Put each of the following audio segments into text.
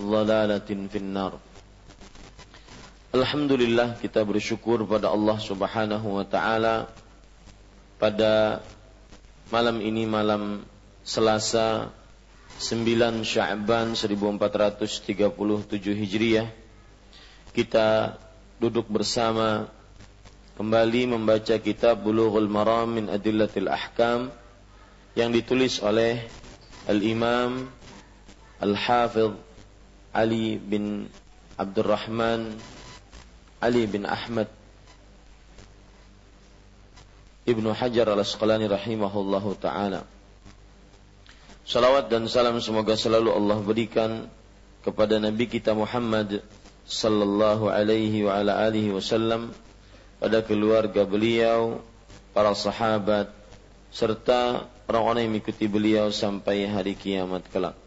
ضلالة في النار Alhamdulillah kita bersyukur pada Allah Subhanahu wa taala pada malam ini malam Selasa 9 Sya'ban 1437 Hijriah kita duduk bersama kembali membaca kitab Bulughul Maram min Adillatil Ahkam yang ditulis oleh Al-Imam Al-Hafidh Ali bin Abdurrahman Ali bin Ahmad Ibnu Hajar al-Asqalani rahimahullahu taala. Salawat dan salam semoga selalu Allah berikan kepada Nabi kita Muhammad sallallahu alaihi wa ala alihi wasallam pada keluarga beliau, para sahabat, serta orang-orang yang mengikuti beliau sampai hari kiamat kelak.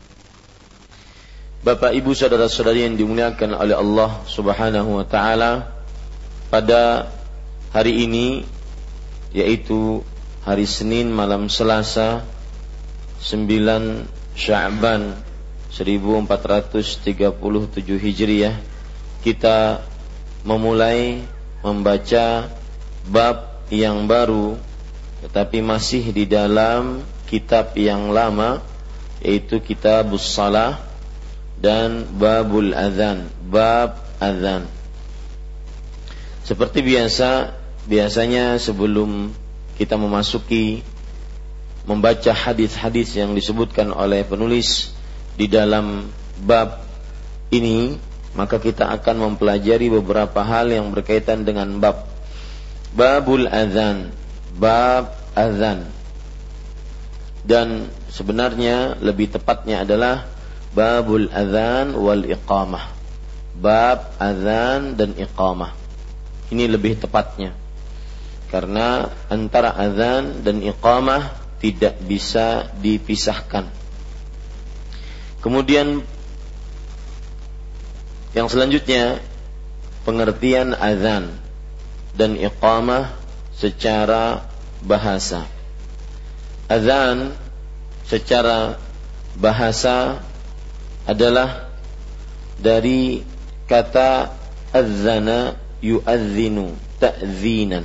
Bapak Ibu saudara-saudari yang dimuliakan oleh Allah Subhanahu wa taala pada hari ini yaitu hari Senin malam Selasa 9 Sya'ban 1437 Hijriah kita memulai membaca bab yang baru tetapi masih di dalam kitab yang lama yaitu kitabus salah dan babul adzan bab adzan seperti biasa biasanya sebelum kita memasuki membaca hadis-hadis yang disebutkan oleh penulis di dalam bab ini maka kita akan mempelajari beberapa hal yang berkaitan dengan bab babul adzan bab azan. Dan sebenarnya lebih tepatnya adalah babul azan wal iqamah. Bab azan dan iqamah. Ini lebih tepatnya. Karena antara azan dan iqamah tidak bisa dipisahkan. Kemudian yang selanjutnya pengertian azan dan iqamah secara bahasa. Azan secara bahasa adalah dari kata azana yu'adzinu ta'zinan.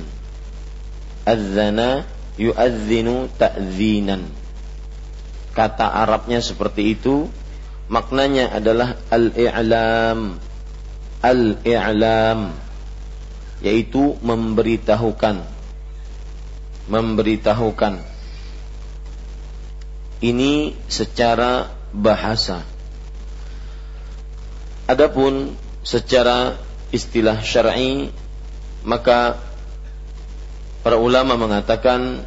Azana yu'adzinu ta'dzinan. Kata Arabnya seperti itu, maknanya adalah al-i'lam. Al-i'lam yaitu memberitahukan. Memberitahukan. Ini secara bahasa. Adapun secara istilah syar'i maka para ulama mengatakan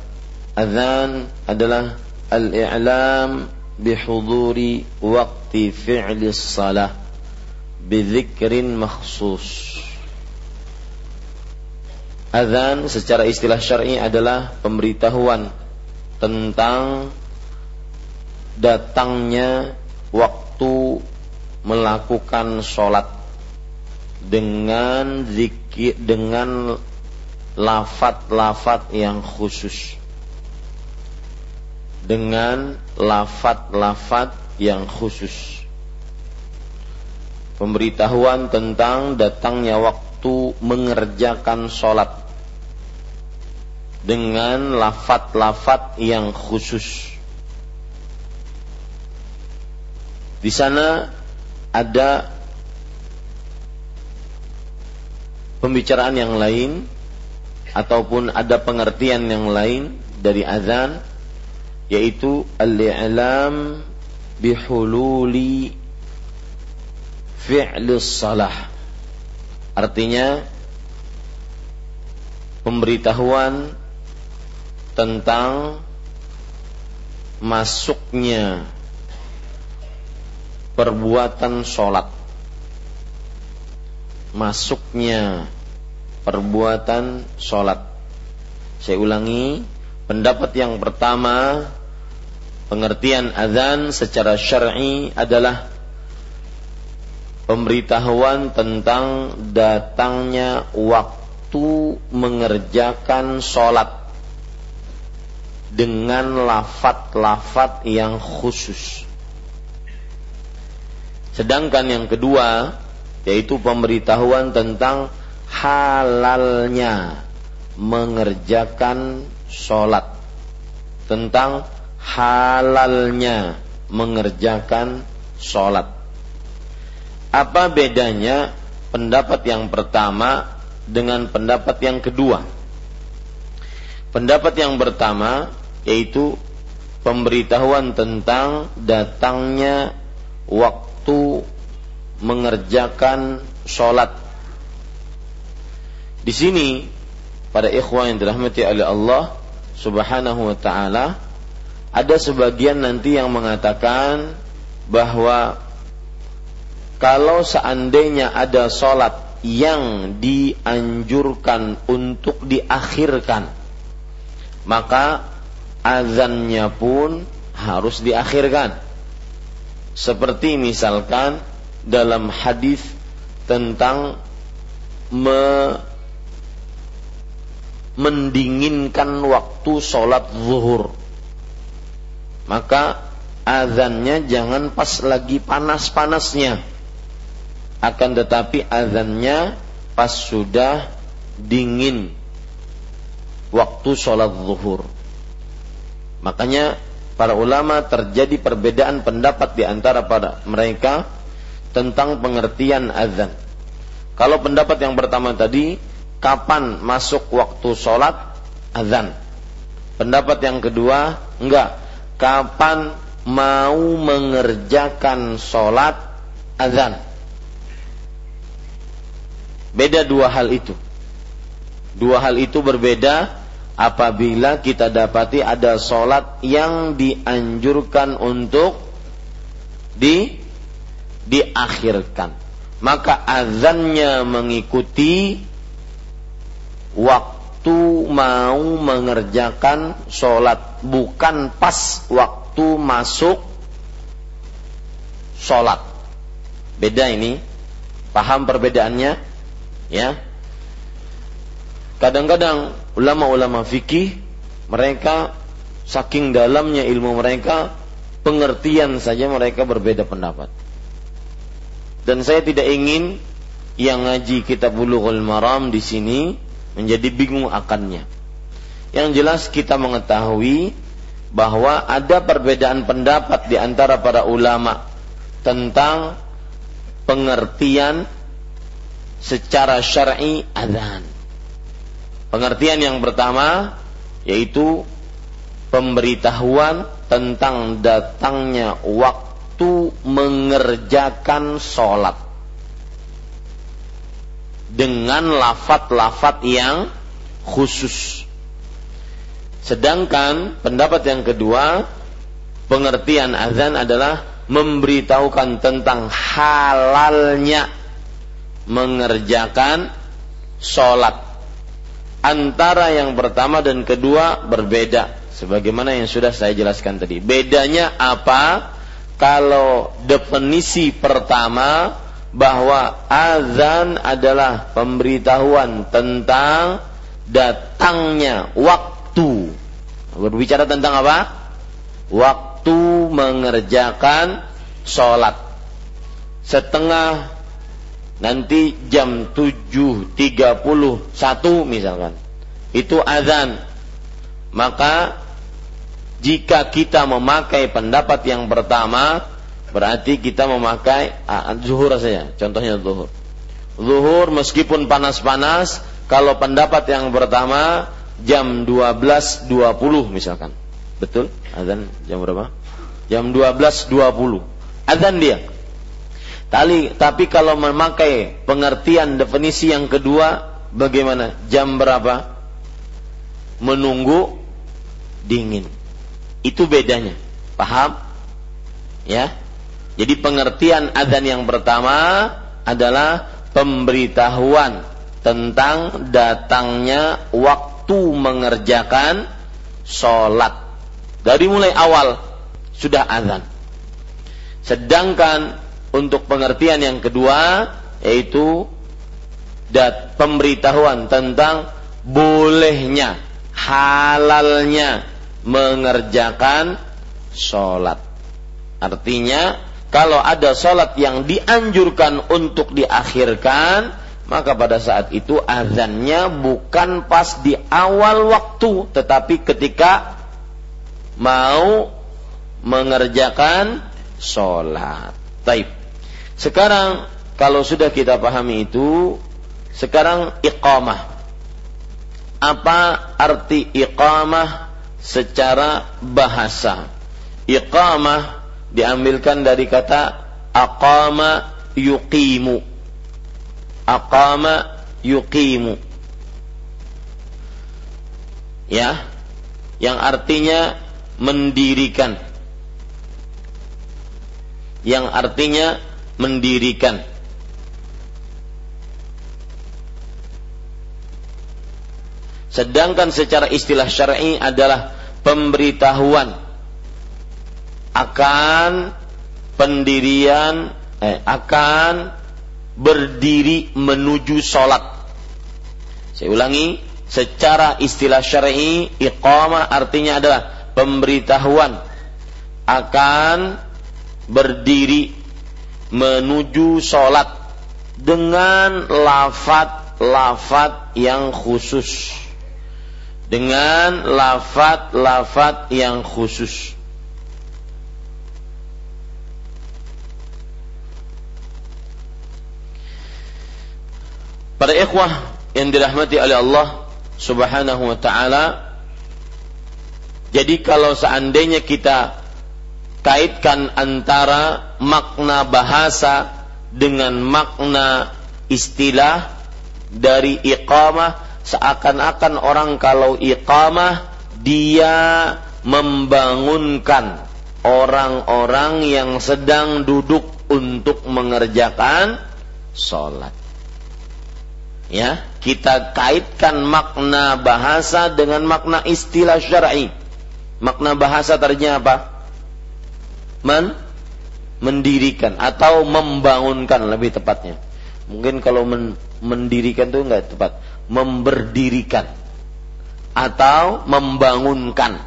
azan adalah al-i'lam bihuduri waqti fi'li salah bidzikrin makhsus. Azan secara istilah syar'i adalah pemberitahuan tentang datangnya waktu melakukan sholat dengan zikir dengan lafat-lafat yang khusus. Dengan lafat-lafat yang khusus. Pemberitahuan tentang datangnya waktu mengerjakan sholat dengan lafat-lafat yang khusus. Di sana ada pembicaraan yang lain ataupun ada pengertian yang lain dari azan yaitu al-i'lam bihululi fi'li salah. Artinya pemberitahuan tentang masuknya perbuatan sholat. Masuknya perbuatan sholat. Saya ulangi pendapat yang pertama pengertian azan secara syar'i adalah pemberitahuan tentang datangnya waktu mengerjakan sholat dengan lafat-lafat yang khusus Sedangkan yang kedua yaitu pemberitahuan tentang halalnya mengerjakan sholat. Tentang halalnya mengerjakan sholat. Apa bedanya pendapat yang pertama dengan pendapat yang kedua? Pendapat yang pertama yaitu pemberitahuan tentang datangnya waktu waktu mengerjakan sholat. Di sini pada ikhwan yang dirahmati oleh Allah Subhanahu wa taala ada sebagian nanti yang mengatakan bahwa kalau seandainya ada sholat yang dianjurkan untuk diakhirkan maka azannya pun harus diakhirkan seperti misalkan dalam hadis tentang me mendinginkan waktu sholat zuhur. Maka azannya jangan pas lagi panas-panasnya. Akan tetapi azannya pas sudah dingin waktu sholat zuhur. Makanya para ulama terjadi perbedaan pendapat di antara pada mereka tentang pengertian azan. Kalau pendapat yang pertama tadi, kapan masuk waktu sholat azan. Pendapat yang kedua, enggak. Kapan mau mengerjakan sholat azan. Beda dua hal itu. Dua hal itu berbeda apabila kita dapati ada sholat yang dianjurkan untuk di diakhirkan maka azannya mengikuti waktu mau mengerjakan sholat bukan pas waktu masuk sholat beda ini paham perbedaannya? Ya. Kadang-kadang ulama-ulama fikih mereka saking dalamnya ilmu mereka pengertian saja mereka berbeda pendapat. Dan saya tidak ingin yang ngaji kitab Bulughul Maram di sini menjadi bingung akannya. Yang jelas kita mengetahui bahwa ada perbedaan pendapat di antara para ulama tentang pengertian secara syar'i adzan. Pengertian yang pertama yaitu pemberitahuan tentang datangnya waktu mengerjakan sholat dengan lafat-lafat yang khusus. Sedangkan pendapat yang kedua, pengertian azan adalah memberitahukan tentang halalnya mengerjakan sholat. Antara yang pertama dan kedua berbeda. Sebagaimana yang sudah saya jelaskan tadi. Bedanya apa? Kalau definisi pertama bahwa azan adalah pemberitahuan tentang datangnya waktu. Berbicara tentang apa? Waktu mengerjakan sholat. Setengah nanti jam 7.31 misalkan. Itu azan. Maka jika kita memakai pendapat yang pertama, berarti kita memakai ah, zuhur saja. Contohnya zuhur. Zuhur meskipun panas-panas, kalau pendapat yang pertama jam 12.20 misalkan. Betul? Azan jam berapa? Jam 12.20. Azan dia. Tali, tapi kalau memakai pengertian definisi yang kedua, bagaimana? Jam berapa? Menunggu dingin. Itu bedanya. Paham? Ya. Jadi pengertian azan yang pertama adalah pemberitahuan tentang datangnya waktu waktu mengerjakan sholat. Dari mulai awal sudah azan. Sedangkan untuk pengertian yang kedua yaitu dat pemberitahuan tentang bolehnya, halalnya mengerjakan sholat. Artinya kalau ada sholat yang dianjurkan untuk diakhirkan, maka pada saat itu azannya bukan pas di awal waktu tetapi ketika mau mengerjakan sholat. Taib. Sekarang kalau sudah kita pahami itu, sekarang iqamah. Apa arti iqamah secara bahasa? Iqamah diambilkan dari kata aqama yuqimu aqama yuqimu ya yang artinya mendirikan yang artinya mendirikan sedangkan secara istilah syar'i adalah pemberitahuan akan pendirian eh, akan berdiri menuju sholat. Saya ulangi, secara istilah syar'i iqamah artinya adalah pemberitahuan akan berdiri menuju sholat dengan lafat-lafat yang khusus. Dengan lafat-lafat yang khusus. Para ikhwah yang dirahmati oleh Allah Subhanahu wa taala jadi kalau seandainya kita kaitkan antara makna bahasa dengan makna istilah dari iqamah. Seakan-akan orang kalau iqamah dia membangunkan orang-orang yang sedang duduk untuk mengerjakan sholat. Ya kita kaitkan makna bahasa dengan makna istilah syar'i. Makna bahasa tadinya apa men mendirikan atau membangunkan lebih tepatnya. Mungkin kalau men, mendirikan itu enggak tepat. Memberdirikan atau membangunkan.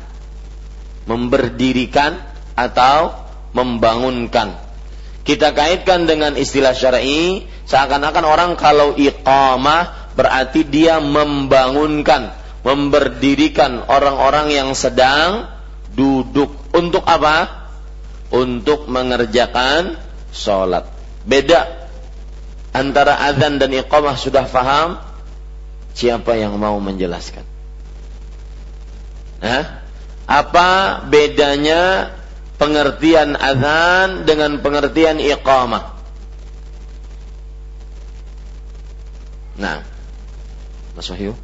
Memberdirikan atau membangunkan. Kita kaitkan dengan istilah syar'i seakan-akan orang kalau iqamah berarti dia membangunkan memberdirikan orang-orang yang sedang duduk. Untuk apa? Untuk mengerjakan sholat. Beda antara azan dan iqamah sudah faham? Siapa yang mau menjelaskan? Hah? Apa bedanya pengertian azan dengan pengertian iqamah? Nah, Mas Wahyu.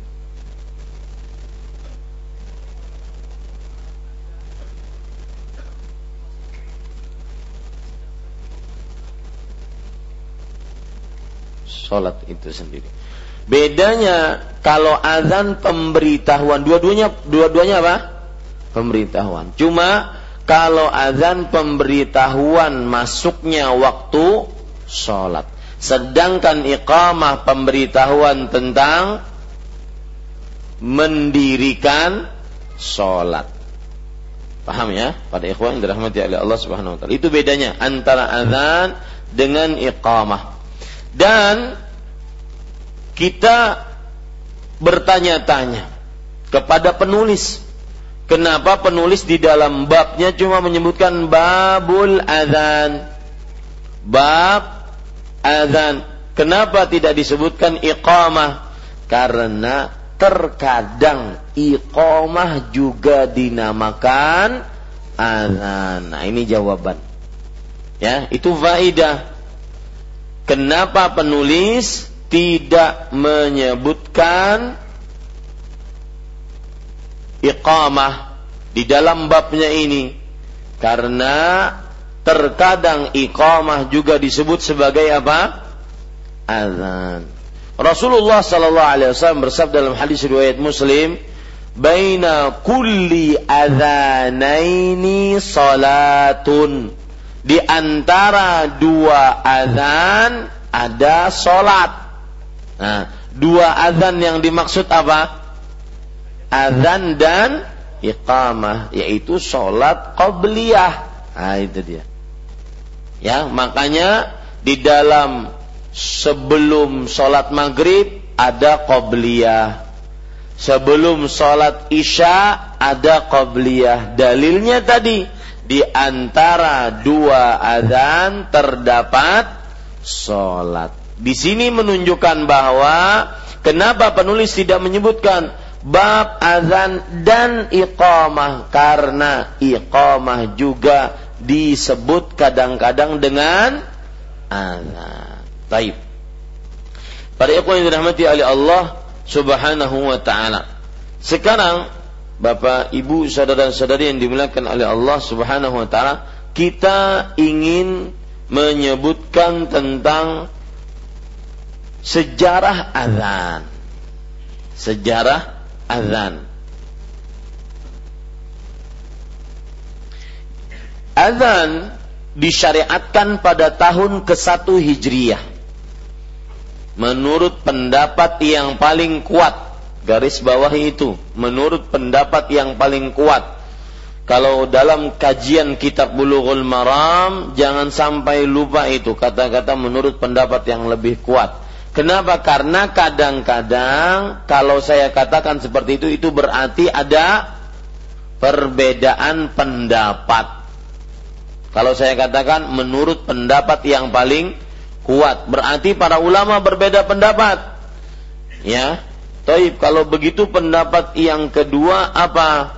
Sholat itu sendiri. Bedanya kalau azan pemberitahuan, dua-duanya dua-duanya apa? Pemberitahuan. Cuma kalau azan pemberitahuan masuknya waktu sholat. Sedangkan iqamah pemberitahuan tentang mendirikan sholat. Paham ya? Pada ikhwan yang dirahmati oleh Allah Subhanahu wa taala. Itu bedanya antara azan dengan iqamah. Dan kita bertanya-tanya kepada penulis, kenapa penulis di dalam babnya cuma menyebutkan babul azan? Bab azan. Kenapa tidak disebutkan iqamah? Karena terkadang iqamah juga dinamakan azan. Nah, ini jawaban. Ya, itu faidah. Kenapa penulis tidak menyebutkan iqamah di dalam babnya ini? Karena terkadang iqamah juga disebut sebagai apa? Azan. Rasulullah sallallahu alaihi wasallam bersabda dalam hadis riwayat Muslim, "Baina kulli adzanaini salatun." Di antara dua azan ada solat. Nah, dua azan yang dimaksud apa? Azan dan iqamah, yaitu solat qabliyah. Nah, itu dia. Ya, makanya di dalam sebelum solat maghrib ada qabliyah. Sebelum solat isya ada qabliyah. Dalilnya tadi di antara dua azan terdapat sholat. Di sini menunjukkan bahwa kenapa penulis tidak menyebutkan bab azan dan iqamah karena iqamah juga disebut kadang-kadang dengan azan. Taib. Para ikhwan yang dirahmati oleh Allah Subhanahu wa taala. Sekarang Bapak, Ibu, saudara-saudari yang dimuliakan oleh Allah Subhanahu wa taala, kita ingin menyebutkan tentang sejarah azan. Sejarah azan. Azan disyariatkan pada tahun ke-1 Hijriyah. Menurut pendapat yang paling kuat Garis bawah itu menurut pendapat yang paling kuat. Kalau dalam kajian kitab Bulughul Maram jangan sampai lupa itu kata-kata menurut pendapat yang lebih kuat. Kenapa? Karena kadang-kadang kalau saya katakan seperti itu itu berarti ada perbedaan pendapat. Kalau saya katakan menurut pendapat yang paling kuat, berarti para ulama berbeda pendapat. Ya, Taib, kalau begitu pendapat yang kedua apa?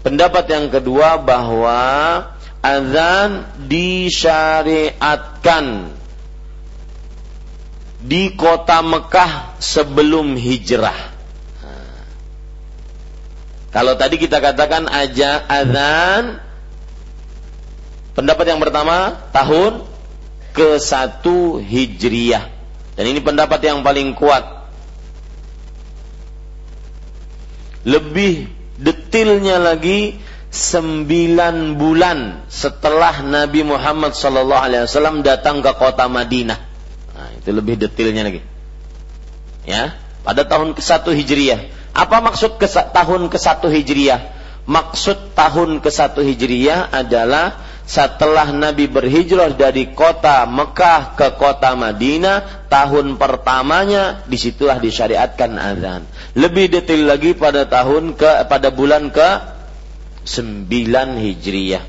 Pendapat yang kedua bahwa azan disyariatkan di kota Mekah sebelum hijrah. Kalau tadi kita katakan aja azan pendapat yang pertama tahun ke satu hijriyah dan ini pendapat yang paling kuat lebih detilnya lagi sembilan bulan setelah Nabi Muhammad Sallallahu Alaihi Wasallam datang ke kota Madinah. Nah, itu lebih detilnya lagi. Ya, pada tahun ke-1 Hijriyah. Apa maksud ke tahun ke-1 Hijriyah? Maksud tahun ke-1 Hijriyah adalah setelah Nabi berhijrah dari kota Mekah ke kota Madinah tahun pertamanya di situlah disyariatkan azan. Lebih detail lagi pada tahun ke pada bulan ke 9 Hijriyah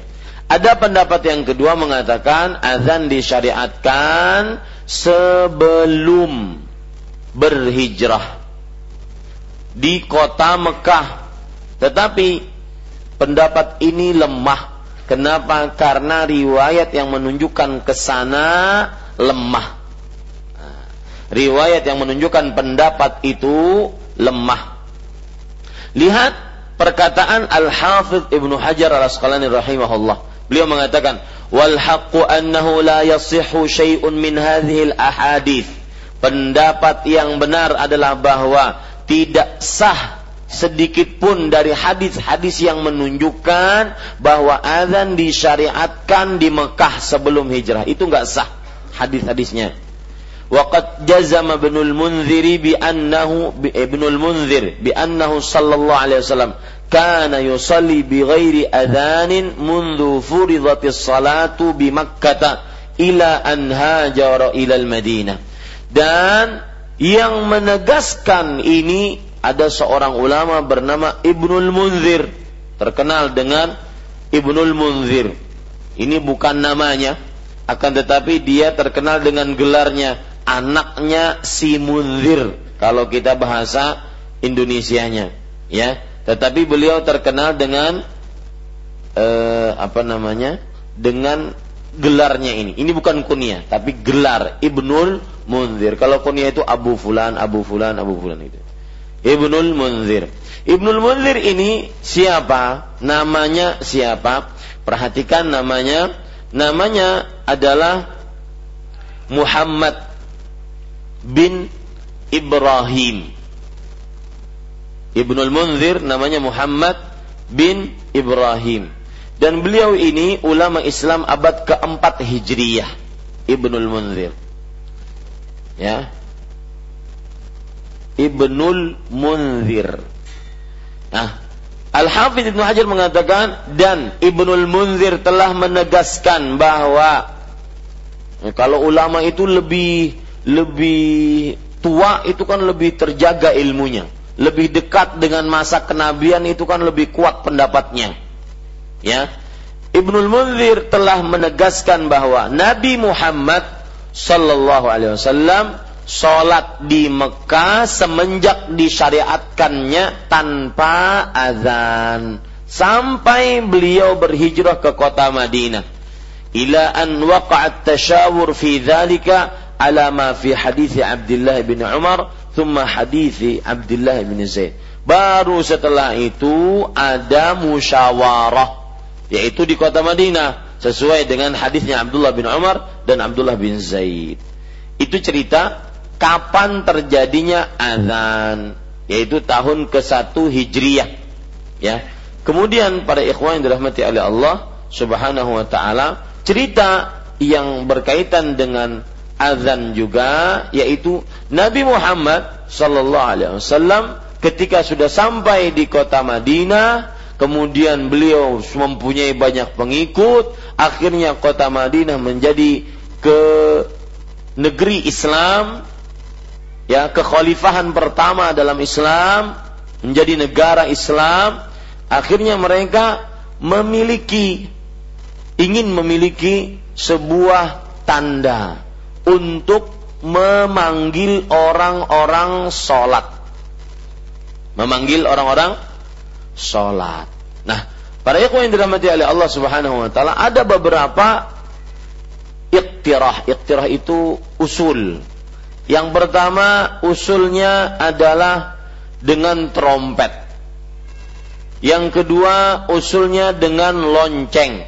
ada pendapat yang kedua mengatakan azan disyariatkan sebelum berhijrah di kota Mekah. Tetapi pendapat ini lemah Kenapa? Karena riwayat yang menunjukkan ke sana lemah. Nah, riwayat yang menunjukkan pendapat itu lemah. Lihat perkataan Al-Hafidh Ibnu Hajar Al-Asqalani rahimahullah. Beliau mengatakan, "Wal haqqu annahu la yasihhu syai'un min hadhihi al-ahadits." Pendapat yang benar adalah bahwa tidak sah sedikit pun dari hadis-hadis yang menunjukkan bahwa azan disyariatkan di Mekah sebelum hijrah. Itu enggak sah hadis-hadisnya. Waqad jazama Ibnul Munzir bi annahu Ibnul Munzir bi annahu sallallahu alaihi wasallam kana yusalli bi ghairi adhanin mundu furidatis salatu bi Makkah ila an hajara ila al-Madinah. Dan yang menegaskan ini ada seorang ulama bernama Ibnul Munzir, terkenal dengan Ibnul Munzir. Ini bukan namanya, akan tetapi dia terkenal dengan gelarnya anaknya si Munzir kalau kita bahasa Indonesianya, ya. Tetapi beliau terkenal dengan eh, apa namanya? dengan gelarnya ini. Ini bukan kunyah, tapi gelar Ibnul Munzir. Kalau kunyah itu Abu Fulan, Abu Fulan, Abu Fulan itu. Ibnul Munzir. Ibnul Munzir ini siapa? Namanya siapa? Perhatikan namanya. Namanya adalah Muhammad bin Ibrahim. Ibnul Munzir namanya Muhammad bin Ibrahim. Dan beliau ini ulama Islam abad keempat Hijriyah. Ibnul Munzir. Ya, Ibnul Munzir. Nah, Al-Hafidh Ibnu Hajar mengatakan dan Ibnul Munzir telah menegaskan bahwa ya, kalau ulama itu lebih lebih tua itu kan lebih terjaga ilmunya, lebih dekat dengan masa kenabian itu kan lebih kuat pendapatnya. Ya. Ibnul Munzir telah menegaskan bahwa Nabi Muhammad sallallahu alaihi wasallam sholat di Mekah semenjak disyariatkannya tanpa azan. Sampai beliau berhijrah ke kota Madinah. Ila an waqa'at tashawur fi dhalika ala ma fi hadis Abdullah bin Umar thumma hadis Abdullah bin Zaid. Baru setelah itu ada musyawarah yaitu di kota Madinah sesuai dengan hadisnya Abdullah bin Umar dan Abdullah bin Zaid. Itu cerita kapan terjadinya azan? Yaitu tahun ke-1 Hijriyah. Ya. Kemudian para ikhwan yang dirahmati oleh Allah Subhanahu wa taala cerita yang berkaitan dengan azan juga yaitu Nabi Muhammad sallallahu alaihi wasallam ketika sudah sampai di kota Madinah kemudian beliau mempunyai banyak pengikut akhirnya kota Madinah menjadi ke negeri Islam ya kekhalifahan pertama dalam Islam menjadi negara Islam akhirnya mereka memiliki ingin memiliki sebuah tanda untuk memanggil orang-orang sholat. Memanggil orang-orang sholat. Nah para ikhwan yang dirahmati oleh Allah Subhanahu wa taala ada beberapa iktirah iktirah itu usul yang pertama usulnya adalah dengan trompet. Yang kedua usulnya dengan lonceng.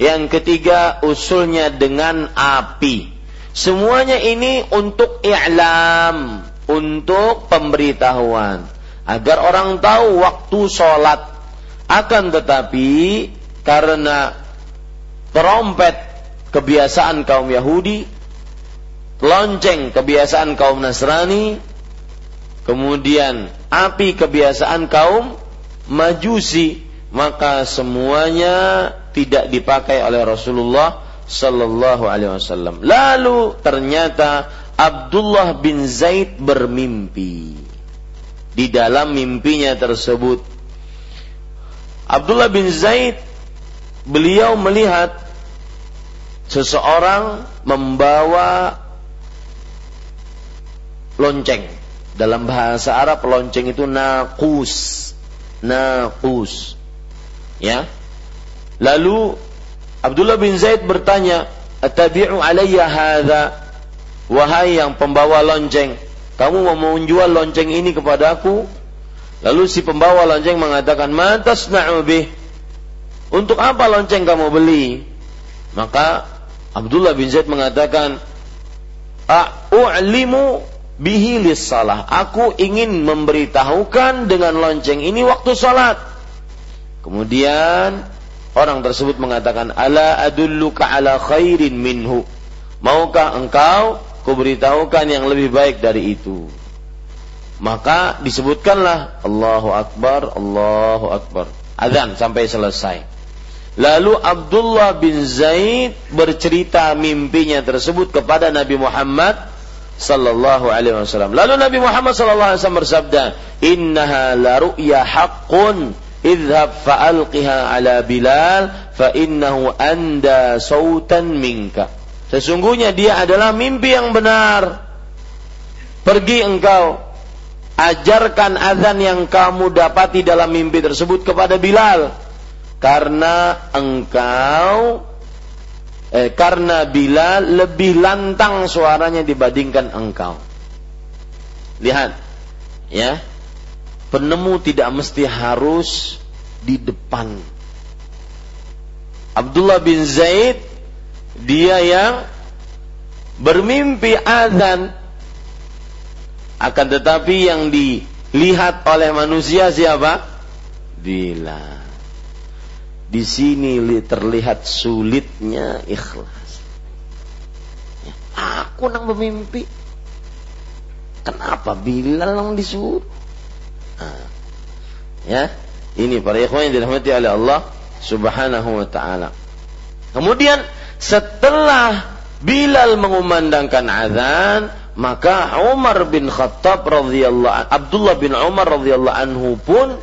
Yang ketiga usulnya dengan api. Semuanya ini untuk i'lam, untuk pemberitahuan agar orang tahu waktu sholat. Akan tetapi karena trompet kebiasaan kaum Yahudi lonceng kebiasaan kaum Nasrani, kemudian api kebiasaan kaum Majusi, maka semuanya tidak dipakai oleh Rasulullah sallallahu alaihi wasallam. Lalu ternyata Abdullah bin Zaid bermimpi. Di dalam mimpinya tersebut Abdullah bin Zaid beliau melihat seseorang membawa lonceng. Dalam bahasa Arab lonceng itu nakus. Nakus. Ya. Lalu Abdullah bin Zaid bertanya, "Atabi'u alayya hadha?" Wahai yang pembawa lonceng, kamu mau menjual lonceng ini kepadaku? Lalu si pembawa lonceng mengatakan, "Matas na'ubih?" Untuk apa lonceng kamu beli? Maka Abdullah bin Zaid mengatakan, "A'u'limu bihi salah. Aku ingin memberitahukan dengan lonceng ini waktu salat. Kemudian orang tersebut mengatakan, "Ala adulluka ala khairin minhu." Maukah engkau kuberitahukan yang lebih baik dari itu? Maka disebutkanlah Allahu Akbar, Allahu Akbar. Azan sampai selesai. Lalu Abdullah bin Zaid bercerita mimpinya tersebut kepada Nabi Muhammad sallallahu alaihi wasallam. Lalu Nabi Muhammad sallallahu alaihi wasallam bersabda, "Innaha la ru'ya haqqun idhab fa'alqiha ala Bilal fa innahu anda sautan minka. Sesungguhnya dia adalah mimpi yang benar. Pergi engkau ajarkan azan yang kamu dapati dalam mimpi tersebut kepada Bilal karena engkau eh, karena Bilal lebih lantang suaranya dibandingkan engkau. Lihat, ya, penemu tidak mesti harus di depan. Abdullah bin Zaid dia yang bermimpi azan akan tetapi yang dilihat oleh manusia siapa? Bila di sini terlihat sulitnya ikhlas. Ya, aku nang bermimpi. Kenapa Bilal nang disuruh? Ya, ini para ikhwan yang dirahmati oleh Allah Subhanahu wa taala. Kemudian setelah Bilal mengumandangkan azan, maka Umar bin Khattab radhiyallahu Abdullah bin Umar radhiyallahu anhu pun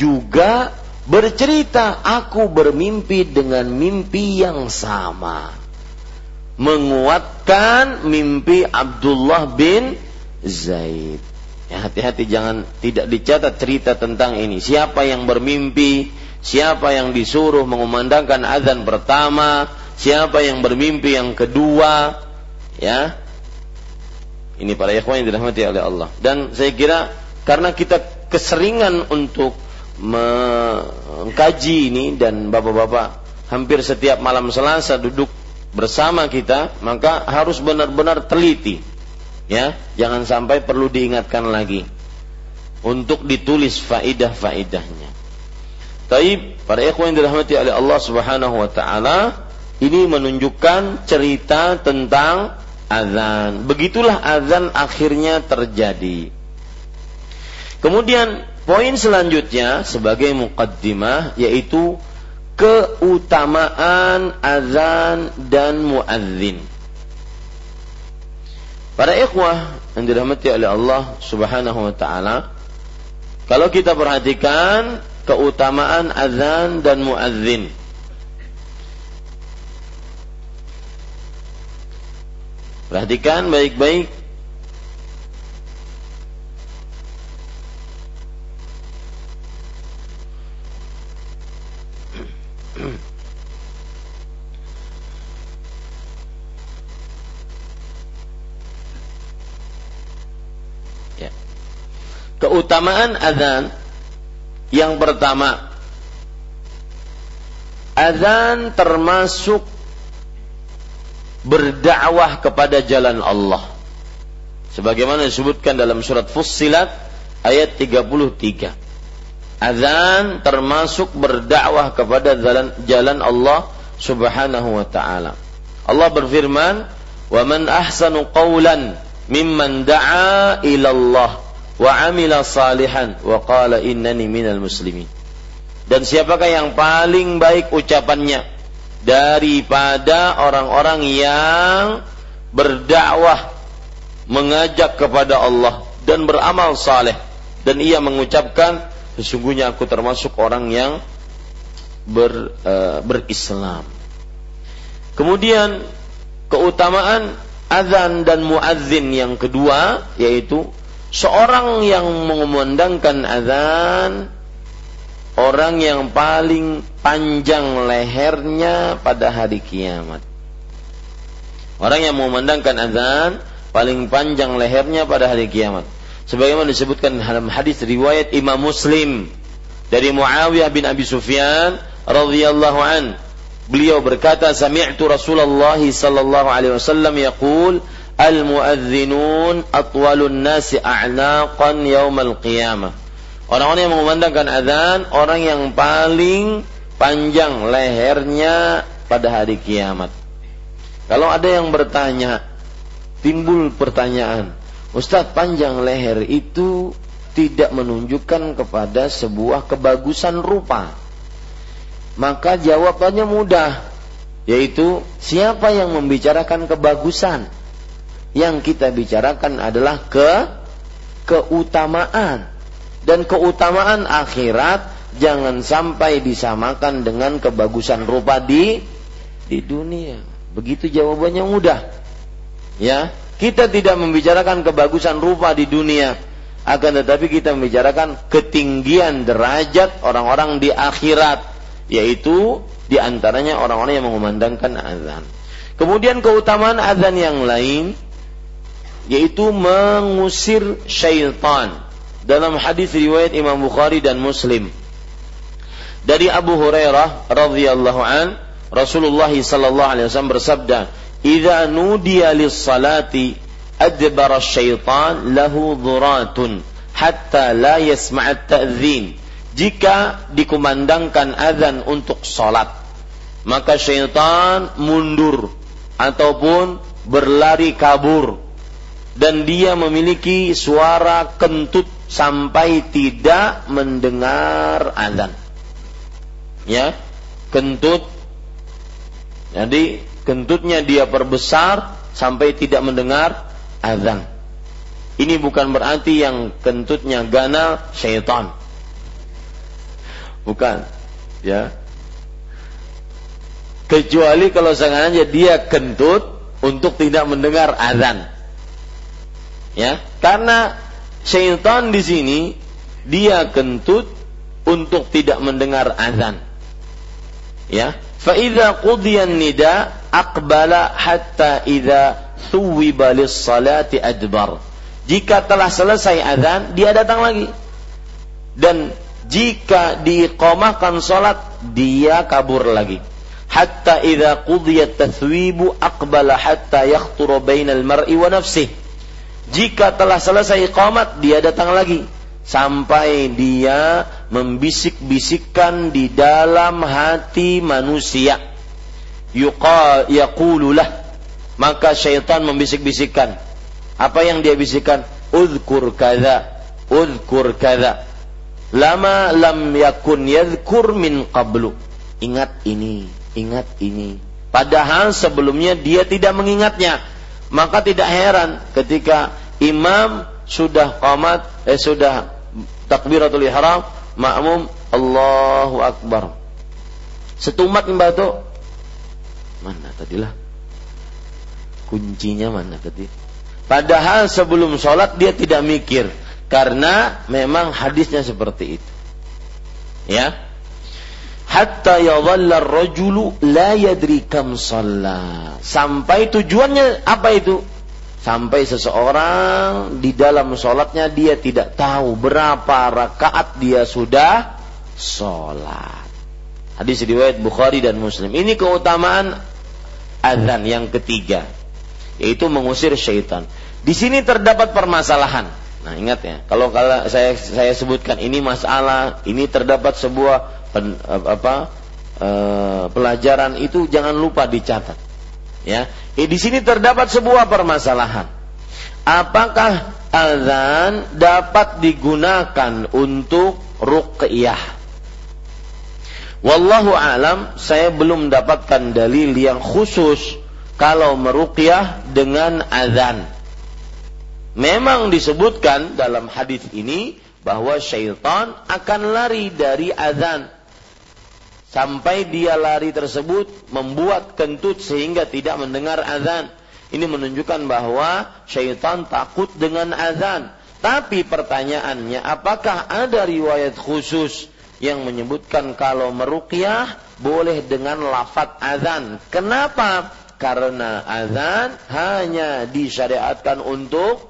juga bercerita, aku bermimpi dengan mimpi yang sama. Menguatkan mimpi Abdullah bin Zaid. Ya, hati-hati jangan tidak dicatat cerita tentang ini. Siapa yang bermimpi, siapa yang disuruh mengumandangkan azan pertama, siapa yang bermimpi yang kedua, ya. Ini para ikhwan yang dirahmati oleh Allah. Dan saya kira karena kita keseringan untuk mengkaji ini dan bapak-bapak hampir setiap malam Selasa duduk bersama kita, maka harus benar-benar teliti Ya, jangan sampai perlu diingatkan lagi untuk ditulis faidah-faidahnya. Taib, para ikhwan yang dirahmati oleh Allah Subhanahu wa taala, ini menunjukkan cerita tentang azan. Begitulah azan akhirnya terjadi. Kemudian poin selanjutnya sebagai muqaddimah yaitu keutamaan azan dan muadzin. Para ikhwah yang dirahmati oleh Allah Subhanahu wa taala, kalau kita perhatikan keutamaan azan dan muadzin. Perhatikan baik-baik keutamaan azan yang pertama azan termasuk berdakwah kepada jalan Allah. Sebagaimana disebutkan dalam surat Fussilat ayat 33 azan termasuk berdakwah kepada jalan Allah Subhanahu wa taala. Allah berfirman wa man ahsanu qawlan mimman da'a ila Allah wa amila salihan wa qala. Dan siapakah yang paling baik ucapannya? Daripada orang-orang yang berdakwah mengajak kepada Allah dan beramal saleh. Dan ia mengucapkan sesungguhnya aku termasuk orang yang ber, uh, berislam. Kemudian keutamaan azan dan muadzin yang kedua yaitu seorang yang mengumandangkan azan orang yang paling panjang lehernya pada hari kiamat. Orang yang mengumandangkan azan paling panjang lehernya pada hari kiamat. Sebagaimana disebutkan dalam hadis riwayat Imam Muslim dari Muawiyah bin Abi Sufyan radhiyallahu an Beliau berkata, "Sami'tu Rasulullah sallallahu alaihi wasallam yaqul, al-muadhdhinun atwalun nasi a'naqan yaumal qiyamah." Orang-orang yang mengumandangkan azan, orang yang paling panjang lehernya pada hari kiamat. Kalau ada yang bertanya, timbul pertanyaan, Ustadz panjang leher itu tidak menunjukkan kepada sebuah kebagusan rupa maka jawabannya mudah, yaitu siapa yang membicarakan kebagusan? Yang kita bicarakan adalah ke keutamaan dan keutamaan akhirat jangan sampai disamakan dengan kebagusan rupa di di dunia. Begitu jawabannya mudah. Ya, kita tidak membicarakan kebagusan rupa di dunia, akan tetapi kita membicarakan ketinggian derajat orang-orang di akhirat. Yaitu di antaranya orang-orang yang mengumandangkan azan. Kemudian keutamaan azan yang lain yaitu mengusir syaitan. Dalam hadis riwayat Imam Bukhari dan Muslim. Dari Abu Hurairah radhiyallahu an Rasulullah sallallahu alaihi wasallam bersabda "Idza nudiya lis-salati adbara syaitan lahu dhuratun hatta la yasma'at ta'dhin jika dikumandangkan azan untuk sholat, maka syaitan mundur ataupun berlari kabur dan dia memiliki suara kentut sampai tidak mendengar azan. Ya, kentut. Jadi kentutnya dia perbesar sampai tidak mendengar azan. Ini bukan berarti yang kentutnya ganal syaitan Bukan. Ya. Kecuali kalau sengaja dia kentut untuk tidak mendengar azan. Ya, karena syaitan di sini dia kentut untuk tidak mendengar azan. Ya, fa idza qudiya nida aqbala hatta idza thuwiba lis-salati adbar. Jika telah selesai azan, dia datang lagi. Dan jika diiqamahkan salat dia kabur lagi hatta idza qudiyat tathwibu aqbala hatta yakhturu bainal mar'i wa nafsih jika telah selesai iqamat dia datang lagi sampai dia membisik-bisikkan di dalam hati manusia yuqal yaqululah maka syaitan membisik-bisikkan apa yang dia bisikkan uzkur kadza uzkur kadza lama lam yakun yadhkur min qablu. Ingat ini, ingat ini. Padahal sebelumnya dia tidak mengingatnya. Maka tidak heran ketika imam sudah qamat, eh sudah takbiratul ihram, makmum Allahu Akbar. Setumat membantu. Mana tadilah? Kuncinya mana tadi? Padahal sebelum sholat dia tidak mikir karena memang hadisnya seperti itu. Ya. Hatta yadhalla rajulu la yadri kam Sampai tujuannya apa itu? Sampai seseorang di dalam sholatnya dia tidak tahu berapa rakaat dia sudah sholat. Hadis riwayat Bukhari dan Muslim. Ini keutamaan azan yang ketiga, yaitu mengusir syaitan. Di sini terdapat permasalahan. Nah ingat ya, kalau kalau saya saya sebutkan ini masalah, ini terdapat sebuah pen, apa e, pelajaran itu jangan lupa dicatat. Ya, e, di sini terdapat sebuah permasalahan. Apakah azan dapat digunakan untuk ruqyah? Wallahu alam, saya belum mendapatkan dalil yang khusus kalau meruqyah dengan azan. Memang disebutkan dalam hadis ini bahwa syaitan akan lari dari azan sampai dia lari tersebut membuat kentut sehingga tidak mendengar azan. Ini menunjukkan bahwa syaitan takut dengan azan. Tapi pertanyaannya, apakah ada riwayat khusus yang menyebutkan kalau meruqyah boleh dengan lafat azan. Kenapa? Karena azan hanya disyariatkan untuk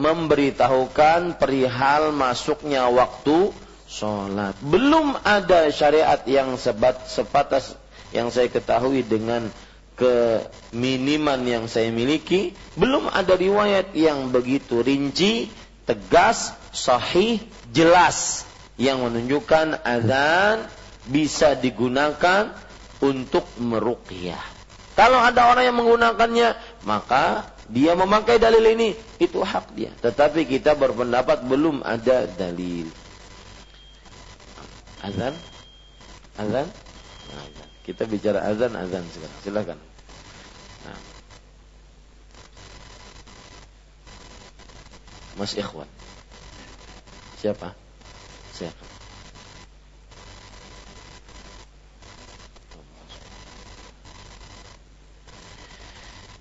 memberitahukan perihal masuknya waktu sholat. Belum ada syariat yang sebat, sepatas yang saya ketahui dengan keminiman yang saya miliki. Belum ada riwayat yang begitu rinci, tegas, sahih, jelas yang menunjukkan azan bisa digunakan untuk meruqyah. Kalau ada orang yang menggunakannya, maka dia memakai dalil ini, itu hak dia. Tetapi kita berpendapat belum ada dalil. Azan? Azan? Nah, kita bicara azan, azan sekarang. Silakan. Mas Ikhwan. Siapa? Siapa?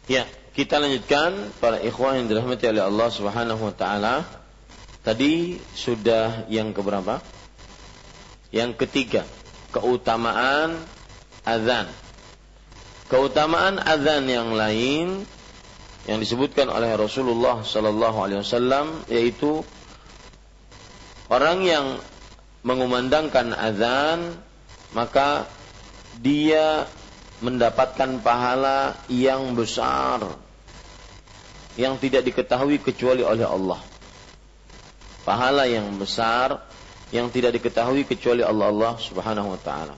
Ya, kita lanjutkan para ikhwan yang dirahmati oleh Allah Subhanahu wa taala. Tadi sudah yang keberapa? Yang ketiga, keutamaan azan. Keutamaan azan yang lain yang disebutkan oleh Rasulullah sallallahu alaihi wasallam yaitu Orang yang mengumandangkan azan maka dia mendapatkan pahala yang besar yang tidak diketahui kecuali oleh Allah. Pahala yang besar yang tidak diketahui kecuali Allah Allah Subhanahu wa taala.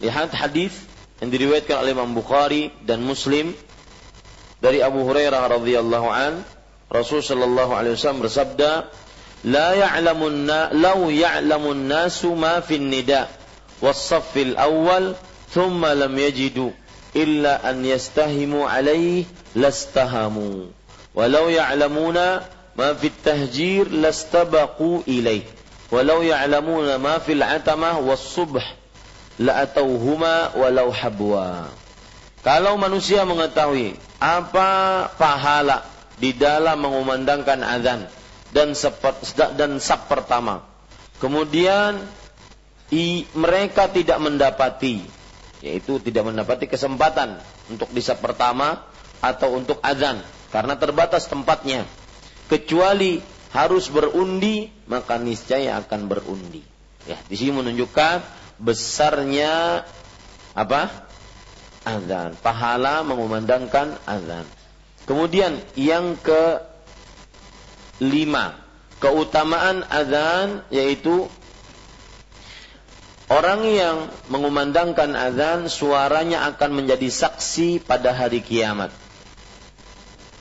Lihat hadis yang diriwayatkan oleh Imam Bukhari dan Muslim dari Abu Hurairah radhiyallahu an Rasul sallallahu alaihi wasallam bersabda, "La ya'lamun law ya'lamun nasu ma fin nida was-saff al-awwal thumma lam yajidu illa an yastahimu alaihi lastahamu. Walau ya'lamuna fi tahjir lastabaqu ilaih. Walau ya'lamuna ma fil atamah was-subh la'atauhuma walau habwa." Kalau manusia mengetahui apa pahala di dalam mengumandangkan azan dan sepet, dan sab pertama. Kemudian i, mereka tidak mendapati yaitu tidak mendapati kesempatan untuk di sab pertama atau untuk azan karena terbatas tempatnya. Kecuali harus berundi maka niscaya akan berundi. Ya, di sini menunjukkan besarnya apa? Azan, pahala mengumandangkan azan. Kemudian yang ke lima, keutamaan azan yaitu orang yang mengumandangkan azan suaranya akan menjadi saksi pada hari kiamat.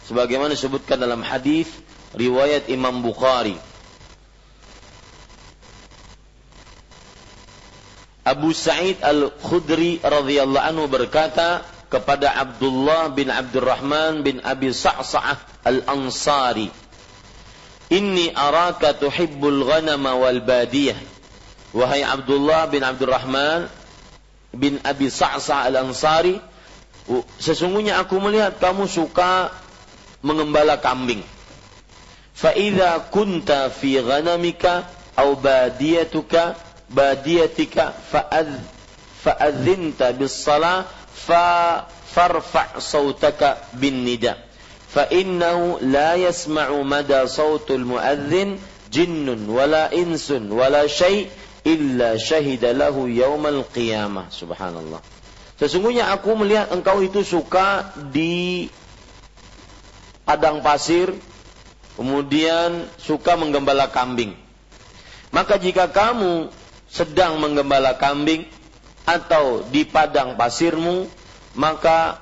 Sebagaimana disebutkan dalam hadis riwayat Imam Bukhari. Abu Sa'id Al-Khudri radhiyallahu anhu berkata, kepada Abdullah bin Abdurrahman bin Abi Sa'sa'ah Al-Ansari. Inni araka tuhibbul ghanama wal badiyah. Wahai Abdullah bin Abdurrahman bin Abi Sa'sa'ah Al-Ansari, sesungguhnya aku melihat kamu suka mengembala kambing. Fa'idha kunta fi ghanamika au badiyatuka badiyatika fa'adh fa'adzinta bis salah fa farfa' sautaka bin nida fa innahu la yasma'u mada sautul muadzin jinnun wala insun wala syai' illa syahida lahu yaumal qiyamah. Subhanallah. Sesungguhnya aku melihat engkau itu suka di padang pasir kemudian suka menggembala kambing. Maka jika kamu sedang menggembala kambing atau di padang pasirmu, maka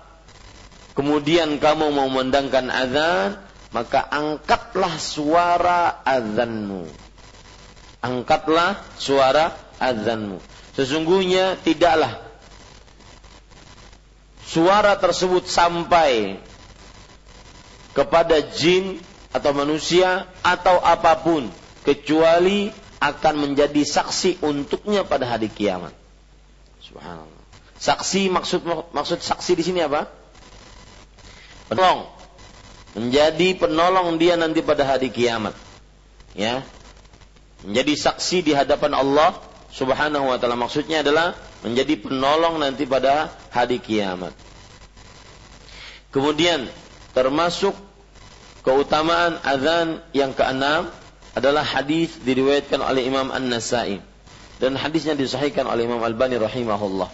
kemudian kamu memandangkan azan, maka angkatlah suara azanmu. Angkatlah suara azanmu. Sesungguhnya tidaklah suara tersebut sampai kepada jin atau manusia atau apa pun kecuali akan menjadi saksi untuknya pada hari kiamat. Subhanallah. Saksi maksud maksud saksi di sini apa? Penolong. Menjadi penolong dia nanti pada hari kiamat. Ya. Menjadi saksi di hadapan Allah Subhanahu wa taala. Maksudnya adalah menjadi penolong nanti pada hari kiamat. Kemudian termasuk keutamaan azan yang keenam adalah hadis diriwayatkan oleh Imam An-Nasai dan hadisnya disahihkan oleh Imam Al-Bani rahimahullah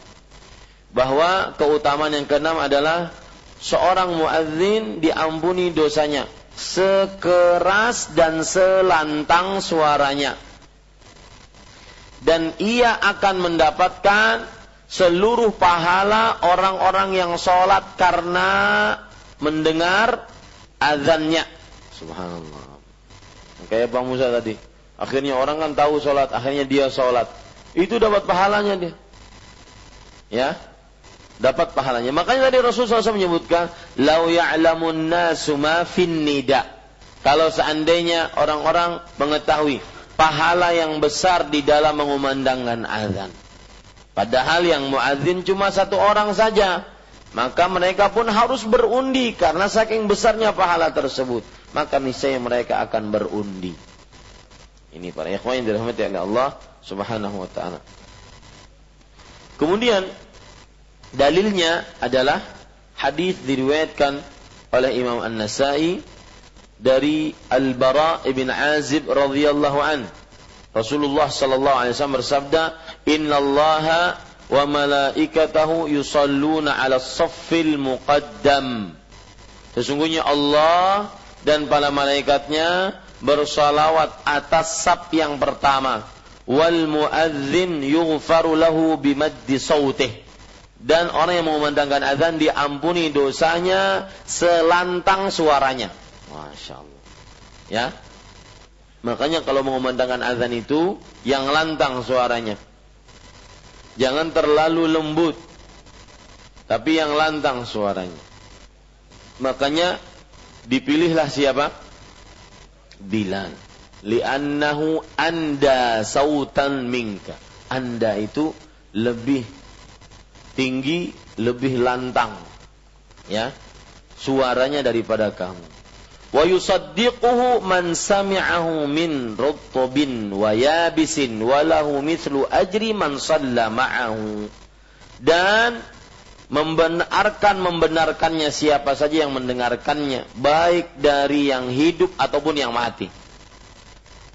bahwa keutamaan yang keenam adalah seorang muadzin diampuni dosanya sekeras dan selantang suaranya dan ia akan mendapatkan seluruh pahala orang-orang yang sholat karena mendengar azannya. Subhanallah. Kayak Pak Musa tadi. Akhirnya orang kan tahu sholat, akhirnya dia sholat. Itu dapat pahalanya dia. Ya, dapat pahalanya. Makanya tadi Rasulullah SAW menyebutkan, "Lau ya'lamun nasu ma fin nida." Kalau seandainya orang-orang mengetahui pahala yang besar di dalam mengumandangkan azan. Padahal yang muadzin cuma satu orang saja. Maka mereka pun harus berundi karena saking besarnya pahala tersebut. Maka niscaya mereka akan berundi. Ini para ikhwan yang dirahmati oleh Allah Subhanahu wa taala. Kemudian dalilnya adalah hadis diriwayatkan oleh Imam An-Nasai dari Al-Bara ibn Azib radhiyallahu an. Rasulullah sallallahu alaihi wasallam bersabda, "Innallaha wa malaikatahu yusalluna 'ala saffil muqaddam." Sesungguhnya Allah dan para malaikatnya bersalawat atas saf yang pertama. Wal muadzin yughfaru lahu bimaddi sautih. Dan orang yang mengumandangkan azan diampuni dosanya selantang suaranya. Masya Allah. Ya. Makanya kalau mengumandangkan azan itu yang lantang suaranya. Jangan terlalu lembut. Tapi yang lantang suaranya. Makanya dipilihlah siapa? Bilal. Li'annahu anda sautan minka. Anda itu lebih tinggi, lebih lantang. Ya. Suaranya daripada kamu wa yusaddiquhu man sami'ahu min rutubin wa yabisin wa lahu mithlu ajri man shalla ma'ahu dan membenarkan membenarkannya siapa saja yang mendengarkannya baik dari yang hidup ataupun yang mati.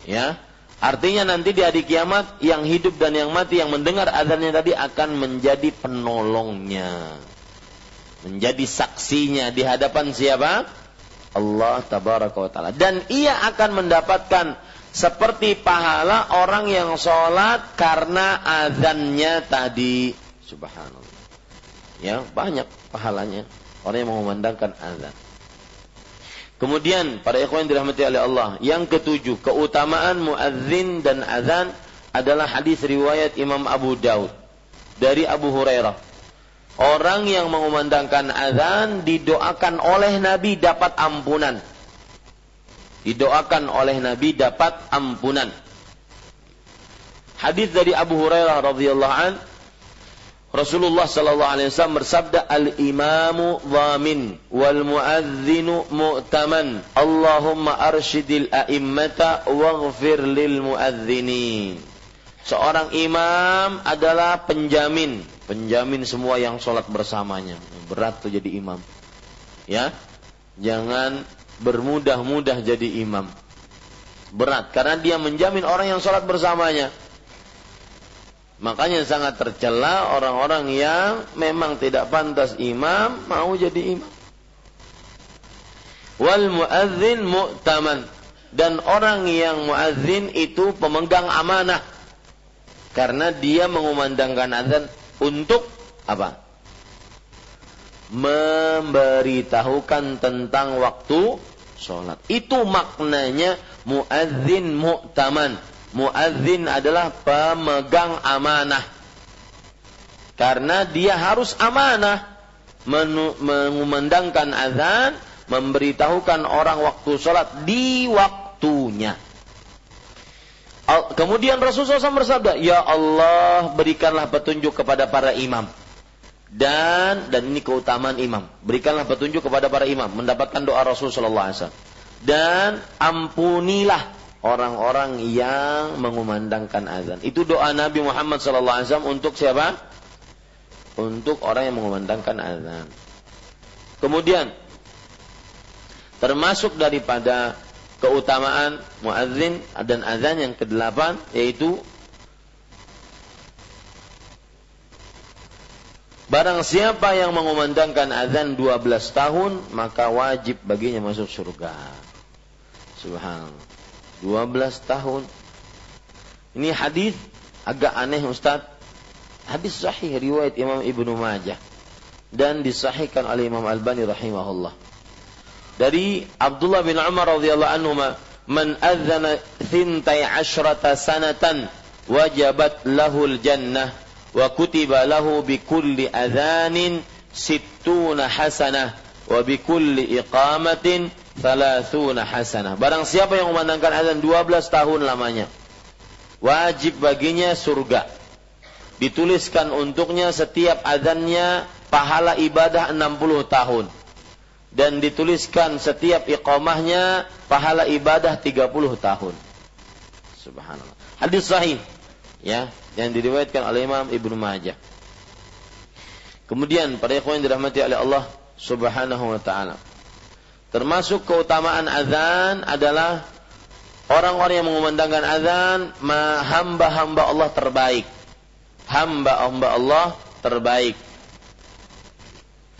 Ya artinya nanti di hari kiamat yang hidup dan yang mati yang mendengar azannya tadi akan menjadi penolongnya menjadi saksinya di hadapan siapa? Allah tabaraka wa taala. Dan ia akan mendapatkan seperti pahala orang yang sholat karena azannya tadi. Subhanallah ya banyak pahalanya orang yang mengumandangkan azan kemudian para ikhwan dirahmati oleh Allah yang ketujuh keutamaan muadzin dan azan adalah hadis riwayat Imam Abu Daud dari Abu Hurairah Orang yang mengumandangkan azan didoakan oleh Nabi dapat ampunan. Didoakan oleh Nabi dapat ampunan. Hadis dari Abu Hurairah radhiyallahu an Rasulullah sallallahu alaihi wasallam bersabda al-imamu dhamin wal muadzinu mu'taman Allahumma arsyidil a'immata waghfir lil muadzinin Seorang imam adalah penjamin penjamin semua yang sholat bersamanya. Berat tuh jadi imam. Ya, jangan bermudah-mudah jadi imam. Berat karena dia menjamin orang yang sholat bersamanya. Makanya sangat tercela orang-orang yang memang tidak pantas imam mau jadi imam. Wal muadzin mu'taman dan orang yang muadzin itu pemegang amanah karena dia mengumandangkan azan untuk apa? Memberitahukan tentang waktu sholat. Itu maknanya muadzin mu'taman. Muadzin adalah pemegang amanah. Karena dia harus amanah mengumandangkan azan, memberitahukan orang waktu sholat di waktunya. Kemudian Rasulullah SAW bersabda, Ya Allah berikanlah petunjuk kepada para imam. Dan dan ini keutamaan imam. Berikanlah petunjuk kepada para imam mendapatkan doa Rasulullah SAW. Dan ampunilah orang-orang yang mengumandangkan azan. Itu doa Nabi Muhammad SAW untuk siapa? Untuk orang yang mengumandangkan azan. Kemudian termasuk daripada keutamaan muadzin dan azan yang kedelapan yaitu Barang siapa yang mengumandangkan azan 12 tahun, maka wajib baginya masuk surga. Subhanallah. 12 tahun. Ini hadis agak aneh Ustaz. Hadis sahih riwayat Imam Ibnu Majah dan disahihkan oleh Imam Albani rahimahullah dari Abdullah bin Umar radhiyallahu anhu man adzana thintai asyrata sanatan wajabat lahul jannah wa kutiba lahu bi kulli adzanin sittuna hasanah wa bi kulli iqamatin thalathuna hasanah barang siapa yang memandangkan azan 12 tahun lamanya wajib baginya surga dituliskan untuknya setiap azannya pahala ibadah 60 tahun dan dituliskan setiap iqamahnya pahala ibadah 30 tahun. Subhanallah. Hadis sahih ya yang diriwayatkan oleh Imam Ibnu Majah. Kemudian para ikhwan yang dirahmati oleh Allah Subhanahu wa taala. Termasuk keutamaan azan adalah orang-orang yang mengumandangkan azan hamba-hamba Allah terbaik. Hamba-hamba Allah terbaik.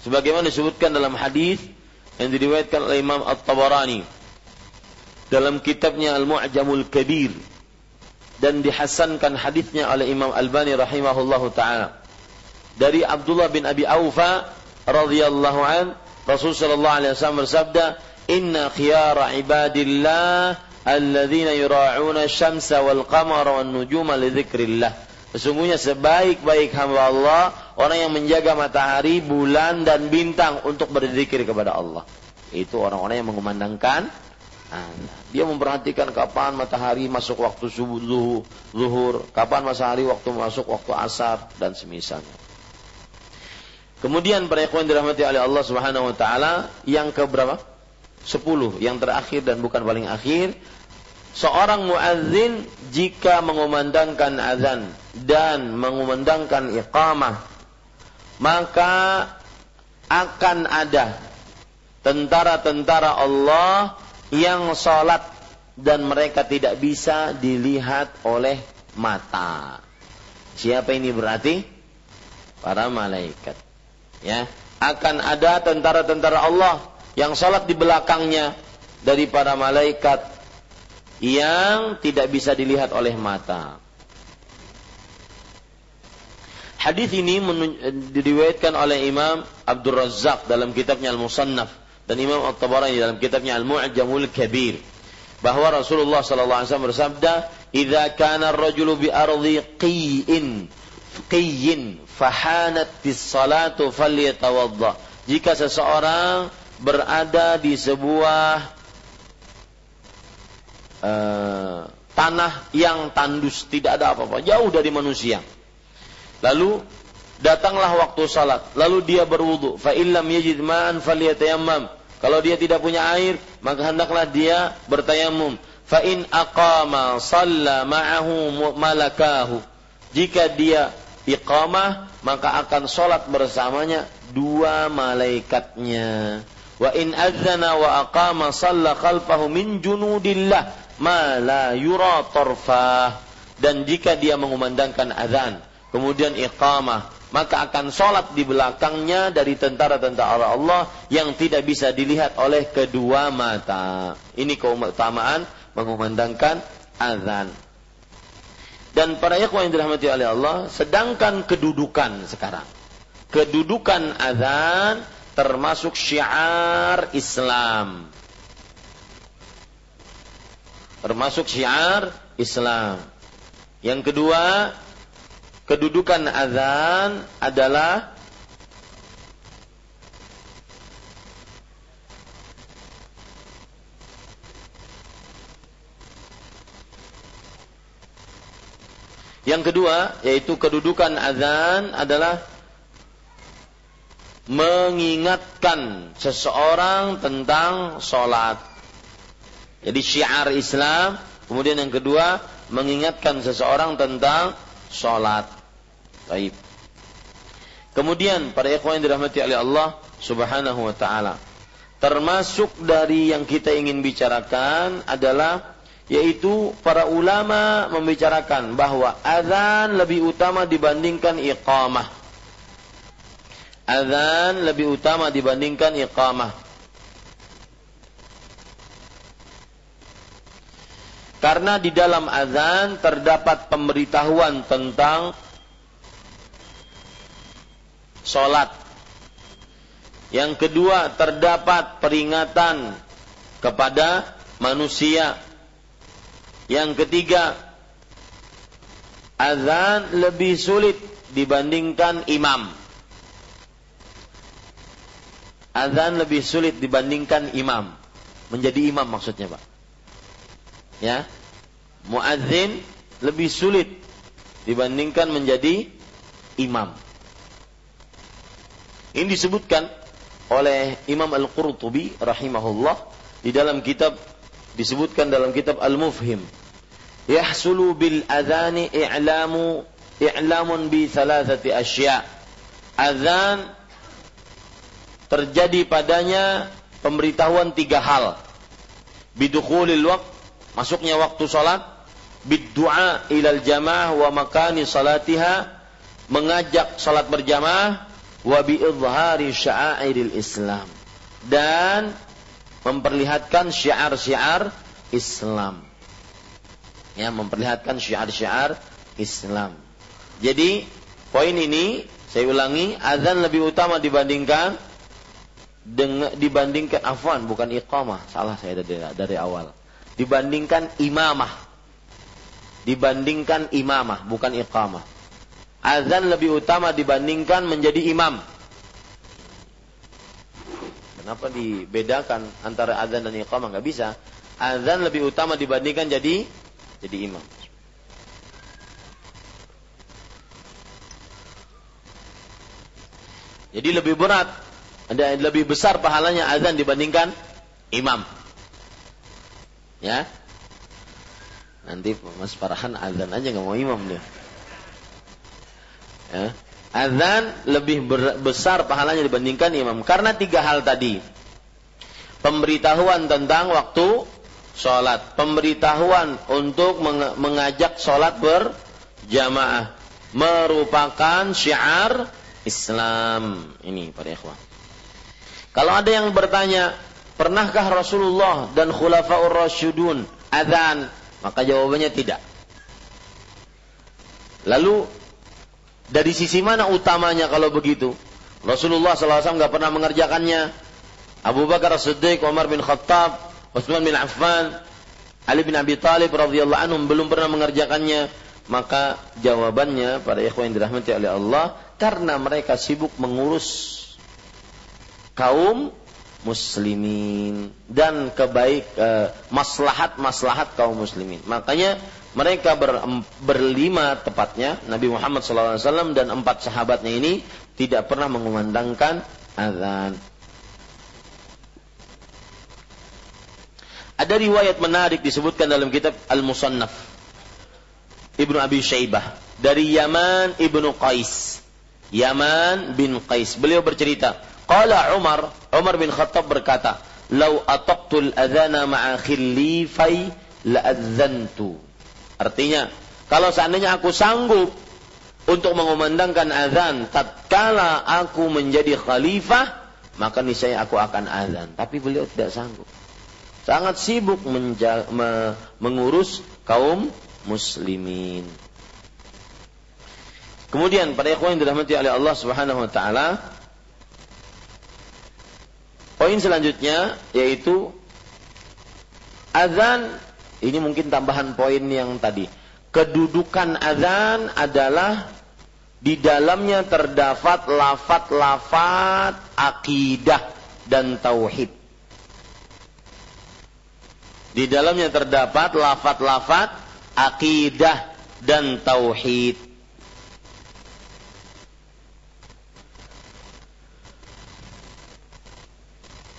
Sebagaimana disebutkan dalam hadis yang diriwayatkan oleh Imam At-Tabarani dalam kitabnya Al-Mu'jamul Kabir dan dihasankan hadisnya oleh Imam Albani rahimahullahu taala dari Abdullah bin Abi Aufa radhiyallahu an Rasul sallallahu alaihi wasallam bersabda inna khiyara ibadillah alladzina yura'una syamsa wal qamara wan nujuma li dzikrillah Sesungguhnya sebaik-baik hamba Allah orang yang menjaga matahari, bulan dan bintang untuk berzikir kepada Allah. Itu orang-orang yang mengumandangkan Dia memperhatikan kapan matahari masuk waktu subuh zuhur, kapan matahari waktu masuk waktu asar dan semisalnya. Kemudian para ikhwan dirahmati oleh Allah Subhanahu wa taala yang ke berapa? Sepuluh, yang terakhir dan bukan paling akhir seorang muadzin jika mengumandangkan azan dan mengumandangkan iqamah maka akan ada tentara-tentara Allah yang salat dan mereka tidak bisa dilihat oleh mata. Siapa ini berarti? Para malaikat. Ya, akan ada tentara-tentara Allah yang salat di belakangnya dari para malaikat yang tidak bisa dilihat oleh mata. Hadis ini diriwayatkan oleh Imam Abdul Razak dalam kitabnya Al-Musannaf dan Imam At-Tabarani dalam kitabnya Al-Mu'jamul Kabir bahwa Rasulullah sallallahu alaihi wasallam bersabda, "Idza kana ar-rajulu bi ardi qiyin qiyin fahanat bis-salatu falyatawadda." Jika seseorang berada di sebuah uh, tanah yang tandus, tidak ada apa-apa, jauh dari manusia. Lalu datanglah waktu salat, lalu dia berwudu. Fa illam yajid ma'an falyatayammam. Kalau dia tidak punya air, maka hendaklah dia bertayamum. Fa in aqama shalla ma'ahu malakahu. Jika dia iqamah, maka akan salat bersamanya dua malaikatnya. Wa in adzana wa aqama shalla khalfahu min junudillah ma la yura tarfah dan jika dia mengumandangkan azan kemudian iqamah maka akan sholat di belakangnya dari tentara-tentara Allah yang tidak bisa dilihat oleh kedua mata. Ini keutamaan mengumandangkan azan. Dan para ikhwan yang dirahmati oleh Allah, sedangkan kedudukan sekarang. Kedudukan azan termasuk syiar Islam. Termasuk syiar Islam. Yang kedua, kedudukan azan adalah Yang kedua, yaitu kedudukan azan adalah mengingatkan seseorang tentang sholat. Jadi syiar Islam. Kemudian yang kedua, mengingatkan seseorang tentang sholat. Baik. Kemudian para ikhwan yang dirahmati oleh Allah Subhanahu wa taala. Termasuk dari yang kita ingin bicarakan adalah yaitu para ulama membicarakan bahwa azan lebih utama dibandingkan iqamah. Azan lebih utama dibandingkan iqamah. Karena di dalam azan terdapat pemberitahuan tentang sholat. Yang kedua terdapat peringatan kepada manusia yang ketiga, azan lebih sulit dibandingkan imam. Azan lebih sulit dibandingkan imam. Menjadi imam maksudnya, Pak. Ya. Muadzin lebih sulit dibandingkan menjadi imam. Ini disebutkan oleh Imam Al-Qurtubi rahimahullah di dalam kitab disebutkan dalam kitab Al-Mufhim adhani i'lamu i'lamun bi thalathati asya. Azan terjadi padanya pemberitahuan tiga hal. Bidukhulil waqt, masuknya waktu salat, biddu'a ilal jamaah wa makani salatiha, mengajak salat berjamaah, wa bi idhari sya'airil Islam. Dan memperlihatkan syiar-syiar Islam ya memperlihatkan syiar-syiar Islam. Jadi poin ini saya ulangi azan lebih utama dibandingkan dengan dibandingkan afwan bukan iqamah. Salah saya dari, dari awal. Dibandingkan imamah. Dibandingkan imamah bukan iqamah. Azan lebih utama dibandingkan menjadi imam. Kenapa dibedakan antara azan dan iqamah? Nggak bisa. Azan lebih utama dibandingkan jadi jadi imam. Jadi lebih berat, ada lebih besar pahalanya azan dibandingkan imam. Ya. Nanti Mas Farhan azan aja nggak mau imam dia. Ya. Azan lebih besar pahalanya dibandingkan imam karena tiga hal tadi. Pemberitahuan tentang waktu sholat. Pemberitahuan untuk mengajak sholat berjamaah. Merupakan syiar Islam. Ini para ikhwan. Kalau ada yang bertanya, pernahkah Rasulullah dan Khulafaur Rasyidun adzan? Maka jawabannya tidak. Lalu dari sisi mana utamanya kalau begitu? Rasulullah SAW nggak pernah mengerjakannya. Abu Bakar Siddiq, Umar bin Khattab, Utsman bin Affan, Ali bin Abi Thalib radhiyallahu anhum belum pernah mengerjakannya, maka jawabannya pada ikhwan yang dirahmati oleh Allah karena mereka sibuk mengurus kaum muslimin dan kebaik eh, maslahat-maslahat kaum muslimin. Makanya mereka ber, berlima tepatnya Nabi Muhammad SAW dan empat sahabatnya ini tidak pernah mengumandangkan azan. Ada riwayat menarik disebutkan dalam kitab Al-Musannaf Ibnu Abi Syaibah dari Yaman Ibnu Qais. Yaman bin Qais. Beliau bercerita, qala Umar, Umar bin Khattab berkata, "Lau ataqtul adzana ma'a khillifai la'adzantu." Artinya, kalau seandainya aku sanggup untuk mengumandangkan azan tatkala aku menjadi khalifah, maka niscaya aku akan azan. Tapi beliau tidak sanggup sangat sibuk menja- me- mengurus kaum muslimin. Kemudian pada ikhwan yang dirahmati oleh Allah Subhanahu wa taala poin selanjutnya yaitu azan Ini mungkin tambahan poin yang tadi. Kedudukan azan adalah di dalamnya terdapat lafat-lafat akidah dan tauhid. Di dalamnya terdapat lafat-lafat akidah dan tauhid.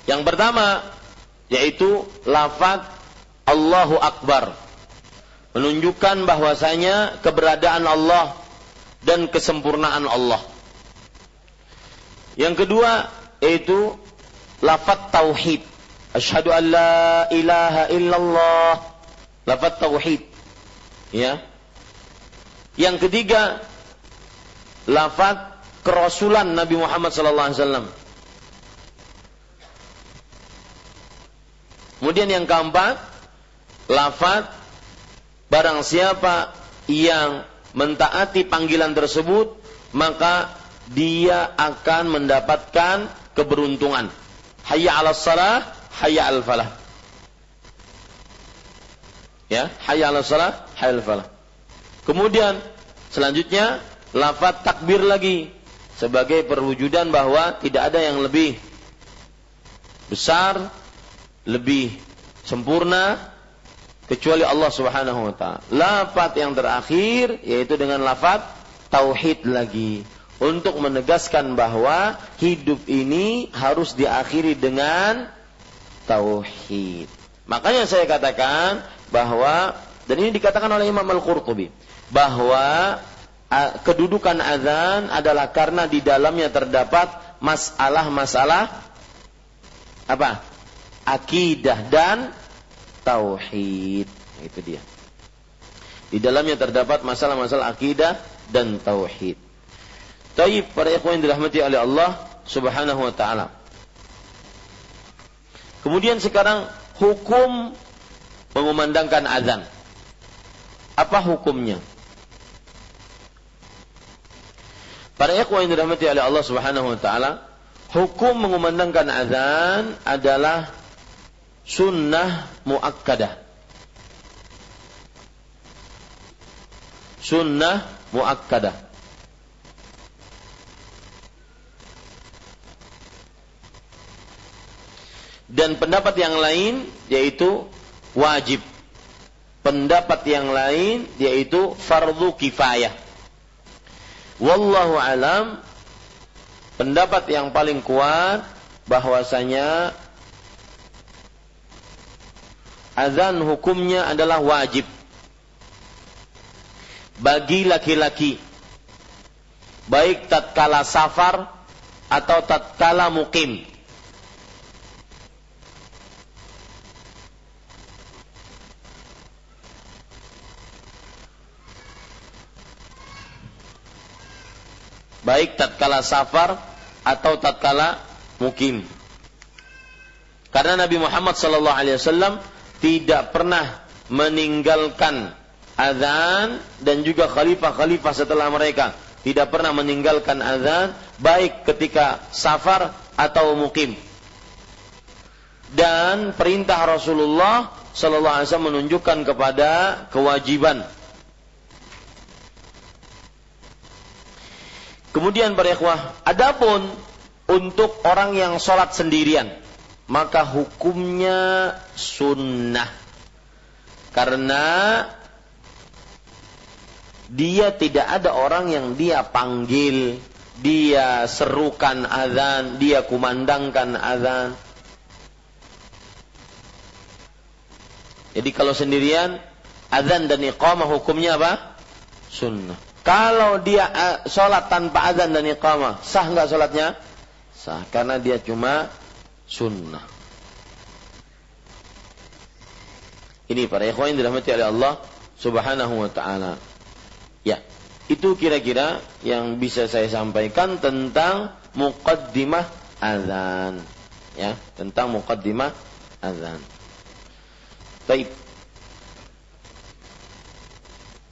Yang pertama yaitu lafaz Allahu Akbar menunjukkan bahwasanya keberadaan Allah dan kesempurnaan Allah. Yang kedua yaitu lafaz tauhid. Asyhadu an la ilaha illallah. Lafaz tauhid. Ya. Yang ketiga lafaz kerasulan Nabi Muhammad sallallahu alaihi wasallam. Kemudian yang keempat, lafaz barang siapa yang mentaati panggilan tersebut, maka dia akan mendapatkan keberuntungan. Hayya 'alas salah, hayya 'al falah. Ya, hayya 'alas salah, hayya 'al falah. Kemudian selanjutnya lafaz takbir lagi sebagai perwujudan bahwa tidak ada yang lebih besar lebih sempurna kecuali Allah Subhanahu wa taala. Lafat yang terakhir yaitu dengan lafat tauhid lagi untuk menegaskan bahwa hidup ini harus diakhiri dengan tauhid. Makanya saya katakan bahwa dan ini dikatakan oleh Imam Al-Qurtubi bahwa kedudukan azan adalah karena di dalamnya terdapat masalah-masalah apa? akidah dan tauhid. Itu dia. Di dalamnya terdapat masalah-masalah akidah dan tauhid. Taib para ikhwan dirahmati oleh Allah Subhanahu wa taala. Kemudian sekarang hukum mengumandangkan azan. Apa hukumnya? Para ikhwan yang dirahmati oleh Allah Subhanahu wa taala, hukum mengumandangkan azan adalah sunnah muakkadah. Sunnah muakkadah. Dan pendapat yang lain yaitu wajib. Pendapat yang lain yaitu fardu kifayah. Wallahu alam pendapat yang paling kuat bahwasanya azan hukumnya adalah wajib bagi laki-laki baik tatkala safar atau tatkala mukim baik tatkala safar atau tatkala mukim karena Nabi Muhammad sallallahu alaihi wasallam tidak pernah meninggalkan azan dan juga khalifah-khalifah setelah mereka tidak pernah meninggalkan azan baik ketika safar atau mukim. Dan perintah Rasulullah sallallahu alaihi wasallam menunjukkan kepada kewajiban. Kemudian para adapun untuk orang yang sholat sendirian, maka hukumnya sunnah. Karena dia tidak ada orang yang dia panggil, dia serukan azan, dia kumandangkan azan. Jadi kalau sendirian, azan dan iqamah hukumnya apa? Sunnah. Kalau dia uh, sholat tanpa azan dan iqamah, sah nggak sholatnya? Sah, karena dia cuma sunnah. Ini para ikhwan yang dirahmati oleh Allah Subhanahu wa taala. Ya, itu kira-kira yang bisa saya sampaikan tentang muqaddimah azan. Ya, tentang muqaddimah azan. Baik.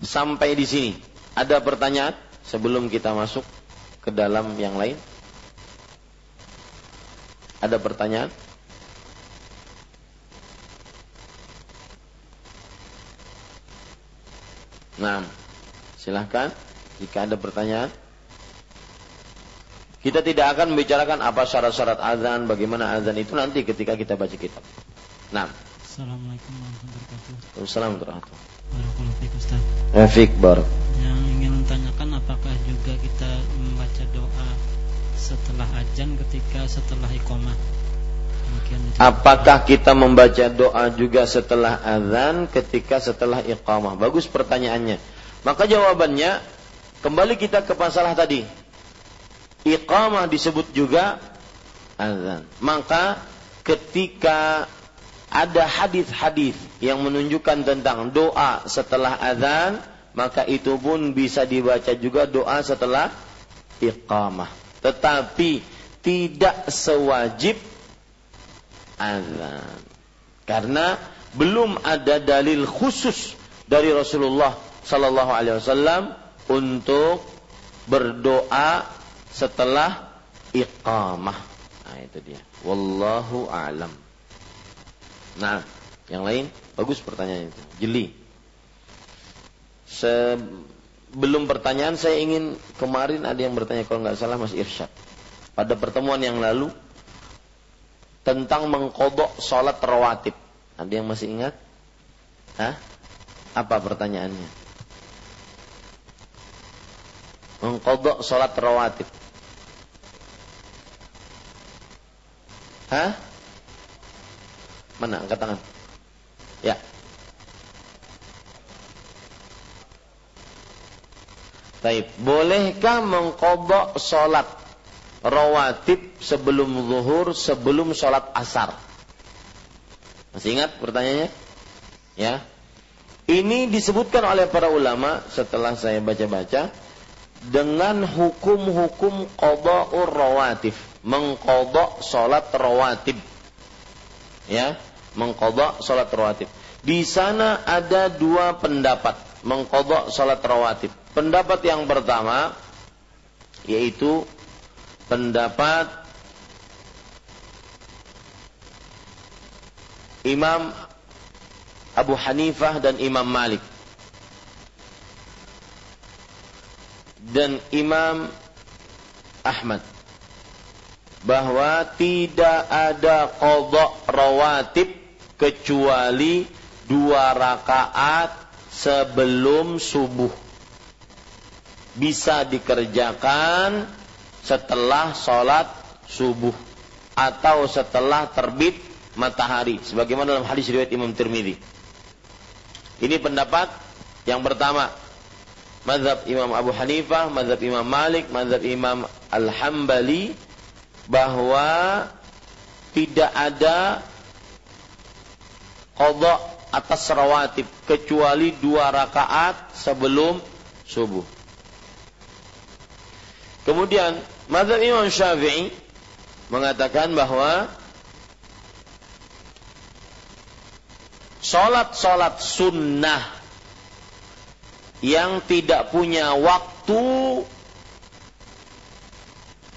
Sampai di sini. Ada pertanyaan sebelum kita masuk ke dalam yang lain? Ada pertanyaan? Nah, silahkan jika ada pertanyaan. Kita tidak akan membicarakan apa syarat-syarat azan, bagaimana azan itu nanti ketika kita baca kitab. Nah. Assalamualaikum warahmatullahi wabarakatuh. Assalamualaikum warahmatullahi wabarakatuh. Fik Bar. Yang ingin setelah ajan ketika setelah iqamah? Apakah kita membaca doa juga setelah azan ketika setelah iqamah? Bagus pertanyaannya. Maka jawabannya kembali kita ke masalah tadi iqamah disebut juga azan. Maka ketika ada hadis-hadis yang menunjukkan tentang doa setelah azan, maka itu pun bisa dibaca juga doa setelah iqamah. Tetapi tidak sewajib azan. Karena belum ada dalil khusus dari Rasulullah sallallahu alaihi wasallam untuk berdoa setelah iqamah. Nah, itu dia. Wallahu a'lam. Nah, yang lain bagus pertanyaan itu. Jeli. Sebelum pertanyaan saya ingin kemarin ada yang bertanya kalau nggak salah Mas Irsyad. Pada pertemuan yang lalu tentang mengkodok sholat rawatib. Ada yang masih ingat? Hah? Apa pertanyaannya? Mengkodok sholat rawatib. Hah? Mana angkat tangan? Ya. Baik, bolehkah mengkodok sholat rawatib sebelum zuhur, sebelum sholat asar? Masih ingat pertanyaannya? Ya. Ini disebutkan oleh para ulama setelah saya baca-baca dengan hukum-hukum qada'ur rawatib mengkodok sholat rawatib. Ya, mengkodok sholat rawatib. Di sana ada dua pendapat mengkodok sholat rawatib. Pendapat yang pertama yaitu pendapat Imam Abu Hanifah dan Imam Malik dan Imam Ahmad bahwa tidak ada kodok rawatib kecuali dua rakaat sebelum subuh. Bisa dikerjakan setelah sholat subuh atau setelah terbit matahari. Sebagaimana dalam hadis riwayat Imam Tirmidzi. Ini pendapat yang pertama. Mazhab Imam Abu Hanifah, mazhab Imam Malik, mazhab Imam Al-Hambali bahwa tidak ada kodok atas rawatib kecuali dua rakaat sebelum subuh. Kemudian Mazhab Imam Syafi'i mengatakan bahwa Sholat-sholat sunnah yang tidak punya waktu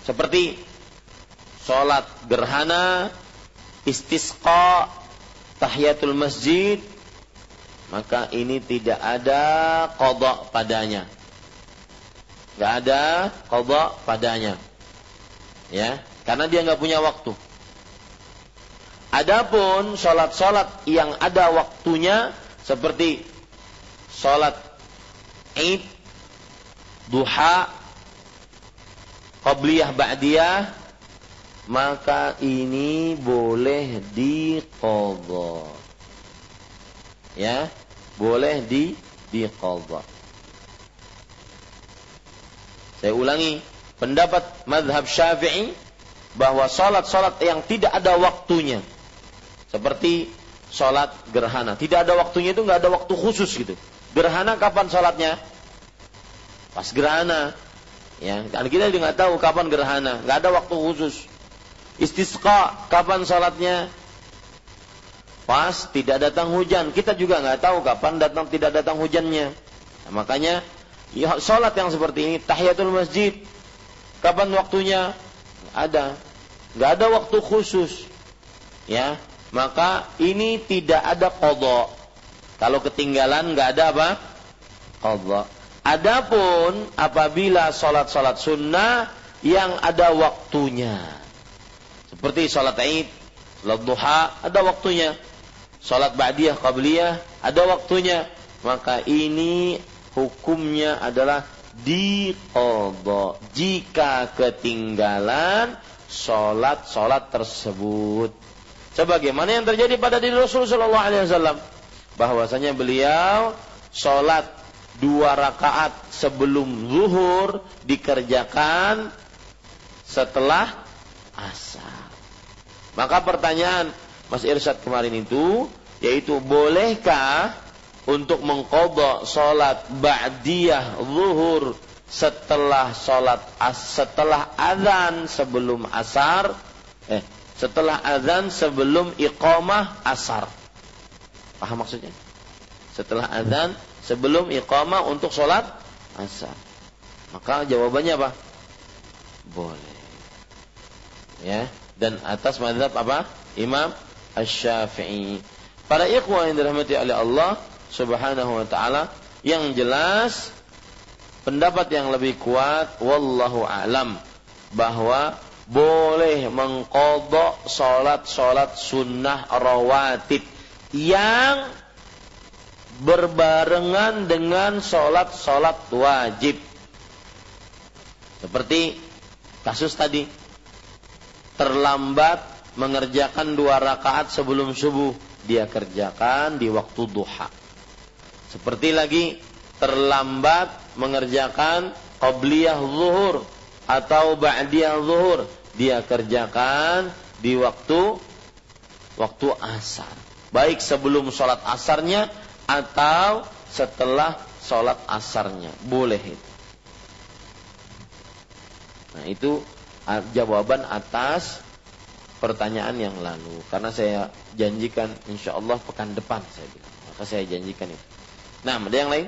seperti sholat gerhana, istisqa, tahiyatul masjid, maka ini tidak ada kodok padanya. Gak ada kodok padanya. Ya, karena dia nggak punya waktu. Adapun sholat-sholat yang ada waktunya seperti sholat id, duha, qabliyah ba'diyah, maka ini boleh diqadha. Ya, boleh di diqadha. Saya ulangi, pendapat madhab Syafi'i bahwa salat-salat yang tidak ada waktunya seperti salat gerhana, tidak ada waktunya itu nggak ada waktu khusus gitu. Gerhana kapan salatnya? Pas gerhana. Ya, dan kita juga nggak tahu kapan gerhana, nggak ada waktu khusus. Istisqa, kapan sholatnya? Pas tidak datang hujan. Kita juga nggak tahu kapan datang tidak datang hujannya. Nah, makanya ya, sholat yang seperti ini, tahiyatul masjid. Kapan waktunya? Ada. Nggak ada waktu khusus. Ya, maka ini tidak ada kodok. Kalau ketinggalan nggak ada apa? qadha. Adapun apabila salat-salat sunnah yang ada waktunya. Seperti salat Id, salat duha ada waktunya. Salat ba'diyah qabliyah ada waktunya. Maka ini hukumnya adalah diqadha jika ketinggalan salat-salat tersebut. Sebagaimana yang terjadi pada diri Rasul sallallahu alaihi wasallam bahwasanya beliau sholat dua rakaat sebelum zuhur dikerjakan setelah asar. Maka pertanyaan Mas Irsyad kemarin itu yaitu bolehkah untuk mengkodok sholat ba'diyah zuhur setelah sholat setelah azan sebelum asar eh setelah azan sebelum iqamah asar Paham maksudnya? Setelah azan, sebelum iqamah untuk sholat asar. Maka jawabannya apa? Boleh. Ya, dan atas madhab apa? Imam Asy-Syafi'i. Para ikhwah yang dirahmati oleh Allah Subhanahu wa taala, yang jelas pendapat yang lebih kuat wallahu alam bahwa boleh mengkodok sholat-sholat sunnah rawatib yang berbarengan dengan sholat-sholat wajib. Seperti kasus tadi, terlambat mengerjakan dua rakaat sebelum subuh, dia kerjakan di waktu duha. Seperti lagi, terlambat mengerjakan qabliyah zuhur atau ba'diyah zuhur, dia kerjakan di waktu waktu asar. Baik sebelum sholat asarnya atau setelah sholat asarnya. Boleh itu. Nah itu jawaban atas pertanyaan yang lalu. Karena saya janjikan insya Allah pekan depan saya bilang. Maka saya janjikan itu nah ada yang lain?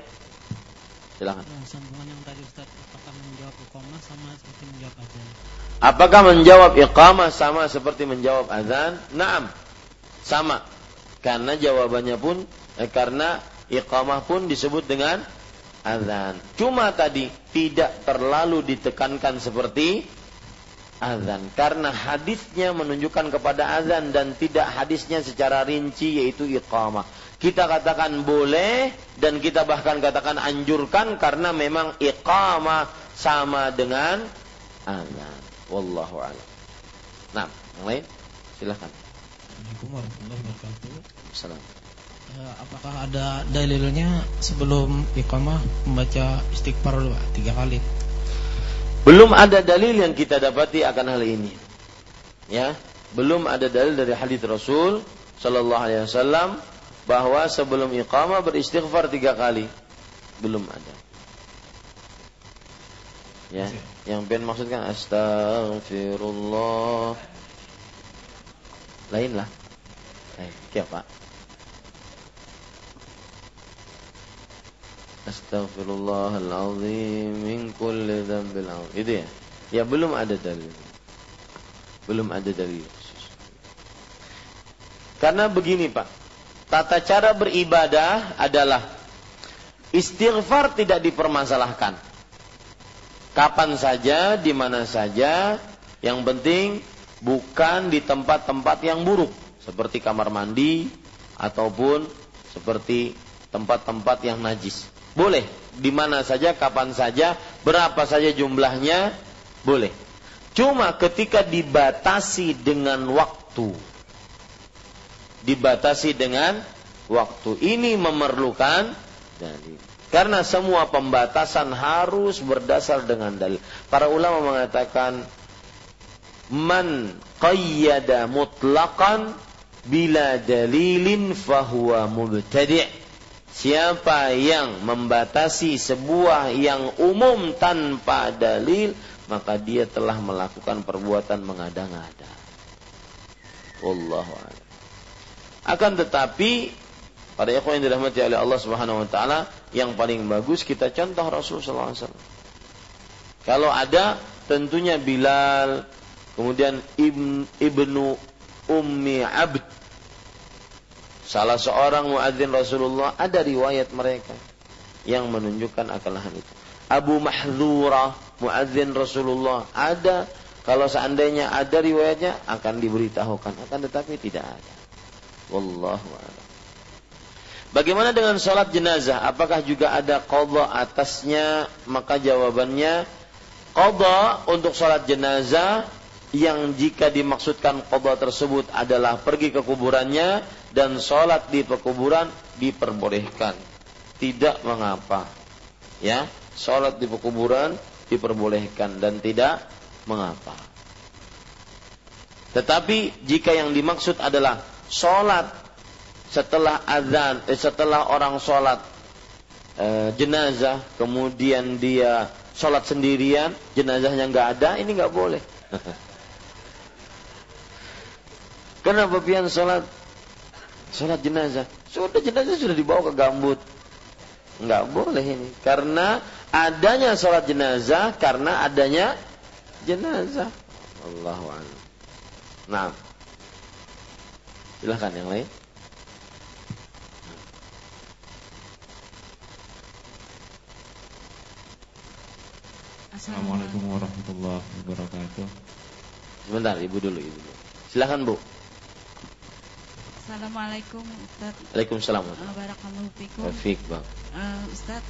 Silakan. Nah, sambungan yang tadi Ustaz. Apakah menjawab iqamah sama seperti menjawab azan? Apakah menjawab iqamah sama seperti menjawab azan? Naam. Sama. Karena jawabannya pun eh, karena iqamah pun disebut dengan azan. Cuma tadi tidak terlalu ditekankan seperti azan karena hadisnya menunjukkan kepada azan dan tidak hadisnya secara rinci yaitu iqamah. Kita katakan boleh dan kita bahkan katakan anjurkan karena memang iqamah sama dengan azan. Wallahu a'lam. Nah, yang lain silahkan. Assalamualaikum. Ya, apakah ada dalilnya sebelum iqamah membaca istighfar dulu tiga kali? Belum ada dalil yang kita dapati akan hal ini. Ya, belum ada dalil dari hadis Rasul Shallallahu Alaihi Wasallam bahwa sebelum iqamah beristighfar tiga kali. Belum ada. Ya, yang ben maksudkan astagfirullah lain lah. Eh, kia Astaghfirullahaladzim min kulli dzambil Itu ya. Ya belum ada dalil. Belum ada dalil. Karena begini Pak, tata cara beribadah adalah istighfar tidak dipermasalahkan. Kapan saja, di mana saja, yang penting bukan di tempat-tempat yang buruk seperti kamar mandi ataupun seperti tempat-tempat yang najis. Boleh di mana saja, kapan saja, berapa saja jumlahnya, boleh. Cuma ketika dibatasi dengan waktu, dibatasi dengan waktu ini memerlukan dalil. Karena semua pembatasan harus berdasar dengan dalil. Para ulama mengatakan man qayyada mutlaqan bila dalilin fahuwa mubtadi' siapa yang membatasi sebuah yang umum tanpa dalil maka dia telah melakukan perbuatan mengada-ngada wallahu a'lam akan tetapi pada ikhwan yang dirahmati oleh Allah Subhanahu wa taala yang paling bagus kita contoh Rasulullah SAW. Kalau ada tentunya Bilal Kemudian Ibn, Ibnu Ummi Abd salah seorang muadzin Rasulullah ada riwayat mereka. yang menunjukkan akalahan itu. Abu Mahdzura, muadzin Rasulullah, ada kalau seandainya ada riwayatnya akan diberitahukan, akan tetapi tidak ada. Wallahu a'lam. Bagaimana dengan sholat jenazah? Apakah juga ada qadha atasnya? Maka jawabannya qadha untuk sholat jenazah yang jika dimaksudkan qadha tersebut adalah pergi ke kuburannya dan sholat di pekuburan diperbolehkan. Tidak mengapa. Ya, sholat di pekuburan diperbolehkan dan tidak mengapa. Tetapi jika yang dimaksud adalah sholat setelah azan, eh, setelah orang sholat eh, jenazah, kemudian dia sholat sendirian, jenazahnya nggak ada, ini nggak boleh. Kenapa pian sholat sholat jenazah? Sudah jenazah sudah dibawa ke gambut, nggak boleh ini, karena adanya sholat jenazah, karena adanya jenazah. Allahu Nah, silahkan yang lain. Assalamualaikum warahmatullahi wabarakatuh. Sebentar, ibu dulu, ibu. Silahkan bu. Assalamualaikum Ustaz. Waalaikumsalam. Barakallahu fikum. Wafik bang. Uh, Ustaz,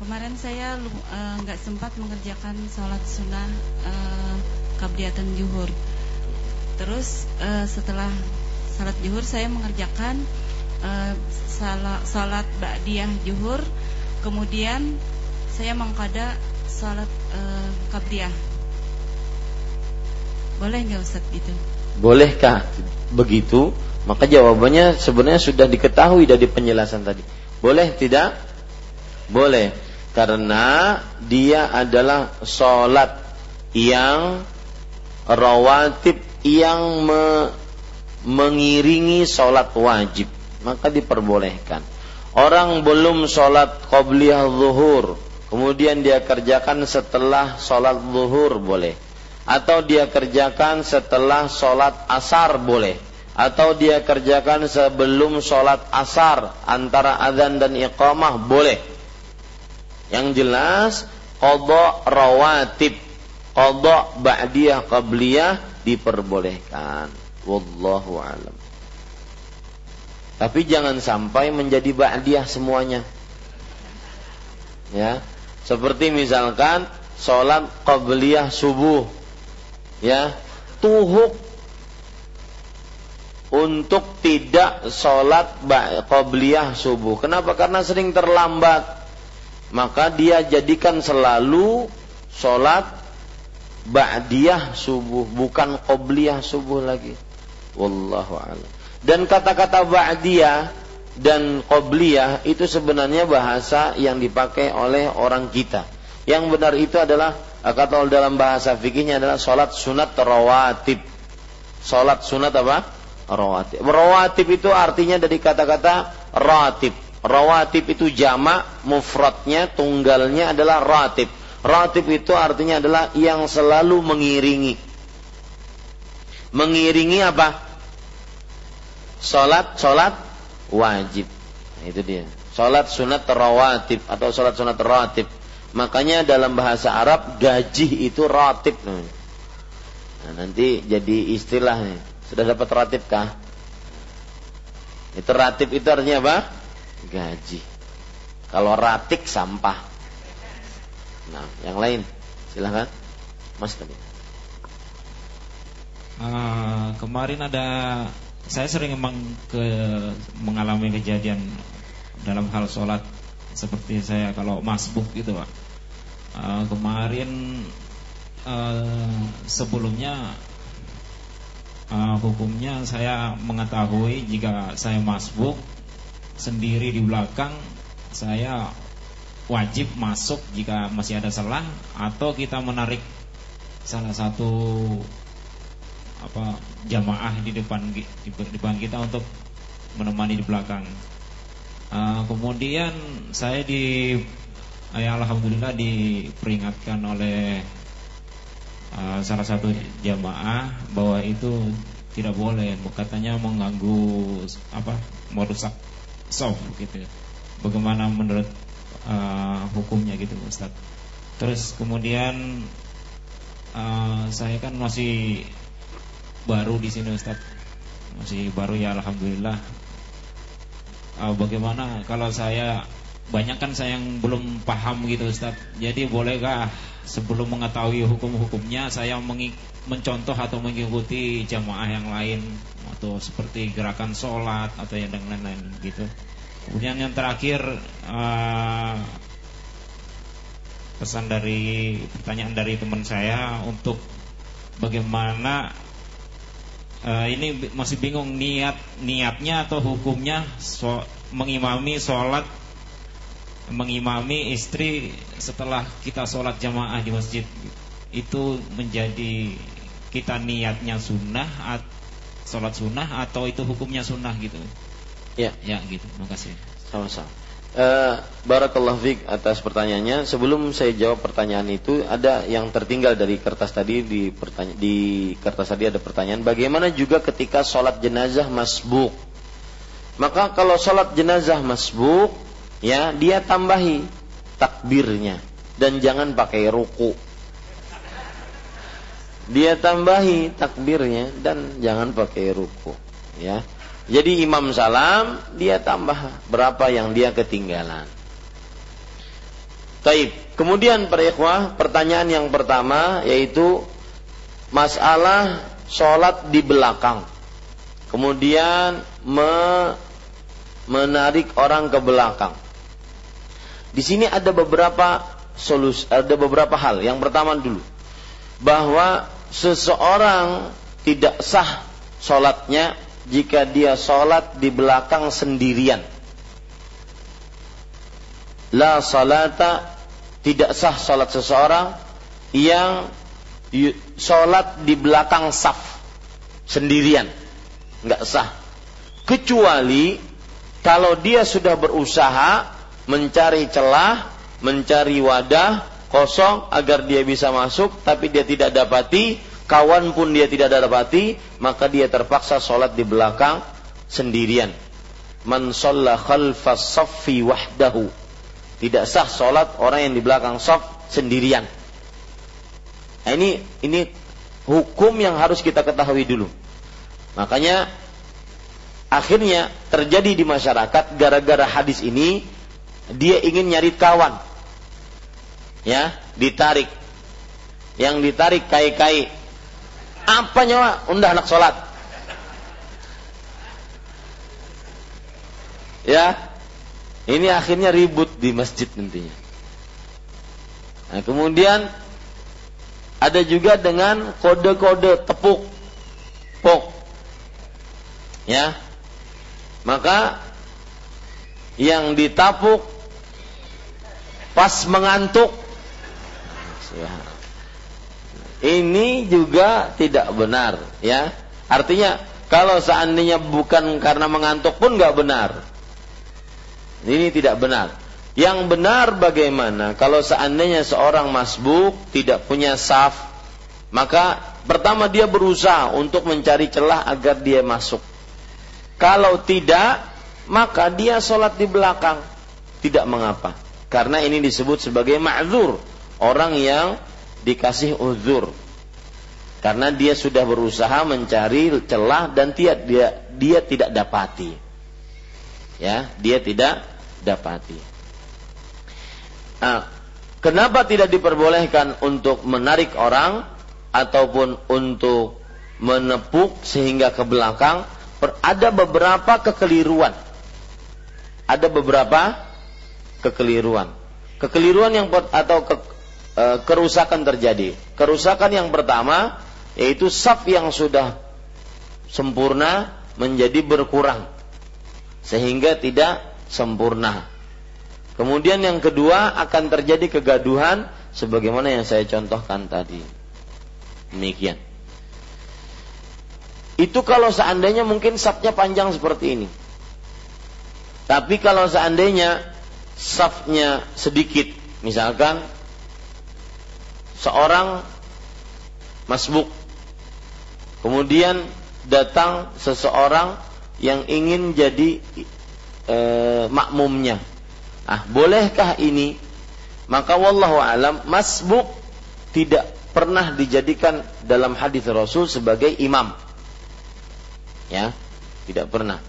kemarin saya eh, nggak uh, sempat mengerjakan sholat sunnah uh, kabliatan juhur. Terus uh, setelah sholat juhur saya mengerjakan uh, salat, salat ba'diyah juhur. Kemudian saya mengkada salat uh, qabliyah. Boleh nggak Ustaz itu? Bolehkah begitu? Maka jawabannya sebenarnya sudah diketahui dari penjelasan tadi. Boleh tidak? Boleh. Karena dia adalah sholat yang rawatib yang me, mengiringi sholat wajib. Maka diperbolehkan. Orang belum sholat qobliyah zuhur kemudian dia kerjakan setelah sholat zuhur boleh atau dia kerjakan setelah sholat asar boleh atau dia kerjakan sebelum sholat asar antara adzan dan iqamah boleh. Yang jelas kodok rawatib kodok ba'diyah qabliyah diperbolehkan. Wallahu alam. Tapi jangan sampai menjadi ba'diyah semuanya. Ya seperti misalkan sholat qabliyah subuh. Ya, tuhuk untuk tidak sholat qabliyah subuh. Kenapa? Karena sering terlambat. Maka dia jadikan selalu sholat ba'diyah subuh, bukan qabliyah subuh lagi. Wallahu a'lam. Dan kata-kata ba'diyah dan qobliyah itu sebenarnya bahasa yang dipakai oleh orang kita. Yang benar itu adalah kata dalam bahasa fikihnya adalah salat sunat rawatib. Salat sunat apa? Rawatib. Rawatib itu artinya dari kata-kata ratib. Rawatib itu jamak, mufradnya, tunggalnya adalah ratib. Ratib itu artinya adalah yang selalu mengiringi. Mengiringi apa? Salat, salat wajib. Nah, itu dia. Salat sunat rawatib atau salat sunat rawatib. Makanya dalam bahasa Arab gaji itu ratib. Nah, nanti jadi istilah nih. Sudah dapat ratib kah? Itu ratib itu artinya apa? Gaji. Kalau ratik sampah. Nah, yang lain silahkan, Mas tadi. Uh, kemarin ada saya sering memang ke mengalami kejadian dalam hal sholat seperti saya kalau masbuk gitu pak uh, kemarin uh, sebelumnya uh, hukumnya saya mengetahui jika saya masbuk sendiri di belakang saya wajib masuk jika masih ada selang atau kita menarik salah satu apa jamaah di depan di depan kita untuk menemani di belakang. Uh, kemudian saya di ya alhamdulillah diperingatkan oleh uh, salah satu jamaah bahwa itu tidak boleh katanya mengganggu apa merusak soft gitu. Bagaimana menurut uh, hukumnya gitu Ustaz. Terus kemudian uh, saya kan masih baru di sini Ustaz. Masih baru ya alhamdulillah. Uh, bagaimana kalau saya banyak kan saya yang belum paham gitu Ustaz. Jadi bolehkah sebelum mengetahui hukum-hukumnya saya mencontoh atau mengikuti jamaah yang lain atau seperti gerakan sholat atau yang lain-lain gitu. Kemudian yang terakhir uh, pesan dari pertanyaan dari teman saya untuk bagaimana uh, ini masih bingung niat niatnya atau hukumnya so, mengimami sholat mengimami istri setelah kita sholat jamaah di masjid itu menjadi kita niatnya sunnah sholat sunnah atau itu hukumnya sunnah gitu Ya, ya gitu. Makasih. Sama-sama. Uh, Barakallah Fik atas pertanyaannya. Sebelum saya jawab pertanyaan itu, ada yang tertinggal dari kertas tadi di pertanya di kertas tadi ada pertanyaan. Bagaimana juga ketika sholat jenazah masbuk? Maka kalau sholat jenazah masbuk, ya dia tambahi takbirnya dan jangan pakai ruku. Dia tambahi takbirnya dan jangan pakai ruku, ya. Jadi imam salam, dia tambah berapa yang dia ketinggalan. Taib. Kemudian para ikhwah, pertanyaan yang pertama yaitu masalah sholat di belakang. Kemudian me menarik orang ke belakang. Di sini ada beberapa solusi, ada beberapa hal. Yang pertama dulu, bahwa seseorang tidak sah sholatnya jika dia sholat di belakang sendirian. La salata tidak sah sholat seseorang yang sholat di belakang saf sendirian. Nggak sah. Kecuali kalau dia sudah berusaha mencari celah, mencari wadah kosong agar dia bisa masuk, tapi dia tidak dapati, kawan pun dia tidak dapati, maka dia terpaksa sholat di belakang sendirian. Man saffi wahdahu. Tidak sah sholat orang yang di belakang saf sendirian. Nah, ini ini hukum yang harus kita ketahui dulu. Makanya akhirnya terjadi di masyarakat gara-gara hadis ini dia ingin nyari kawan. Ya, ditarik. Yang ditarik kai-kai apa nyawa? Undah anak sholat. Ya, ini akhirnya ribut di masjid nantinya. Nah, kemudian ada juga dengan kode-kode tepuk, pok. Ya, maka yang ditapuk pas mengantuk. Ini juga tidak benar ya. Artinya kalau seandainya bukan karena mengantuk pun nggak benar. Ini tidak benar. Yang benar bagaimana? Kalau seandainya seorang masbuk tidak punya saf maka pertama dia berusaha untuk mencari celah agar dia masuk. Kalau tidak maka dia sholat di belakang. Tidak mengapa karena ini disebut sebagai ma'zur. Orang yang dikasih uzur. Karena dia sudah berusaha mencari celah dan dia dia dia tidak dapati. Ya dia tidak dapati. Nah, kenapa tidak diperbolehkan untuk menarik orang ataupun untuk menepuk sehingga ke belakang? Ada beberapa kekeliruan. Ada beberapa kekeliruan kekeliruan yang atau ke, e, kerusakan terjadi. Kerusakan yang pertama yaitu saf yang sudah sempurna menjadi berkurang sehingga tidak sempurna. Kemudian yang kedua akan terjadi kegaduhan sebagaimana yang saya contohkan tadi. Demikian. Itu kalau seandainya mungkin safnya panjang seperti ini. Tapi kalau seandainya safnya sedikit, misalkan seorang masbuk. Kemudian datang seseorang yang ingin jadi e, makmumnya. Ah, bolehkah ini? Maka wallahu alam masbuk tidak pernah dijadikan dalam hadis Rasul sebagai imam. Ya, tidak pernah.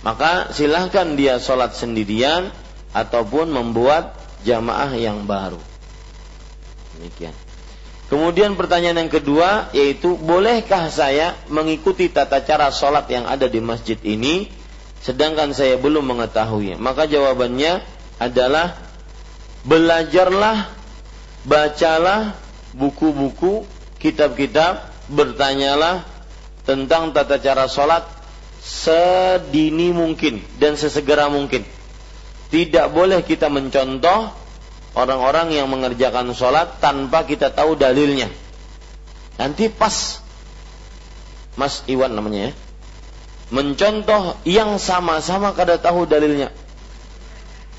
Maka silahkan dia sholat sendirian ataupun membuat jamaah yang baru. Demikian. Kemudian pertanyaan yang kedua yaitu bolehkah saya mengikuti tata cara sholat yang ada di masjid ini sedangkan saya belum mengetahui? Maka jawabannya adalah belajarlah, bacalah buku-buku, kitab-kitab, bertanyalah tentang tata cara sholat sedini mungkin dan sesegera mungkin. Tidak boleh kita mencontoh orang-orang yang mengerjakan sholat tanpa kita tahu dalilnya. Nanti pas Mas Iwan namanya ya, mencontoh yang sama-sama kada tahu dalilnya.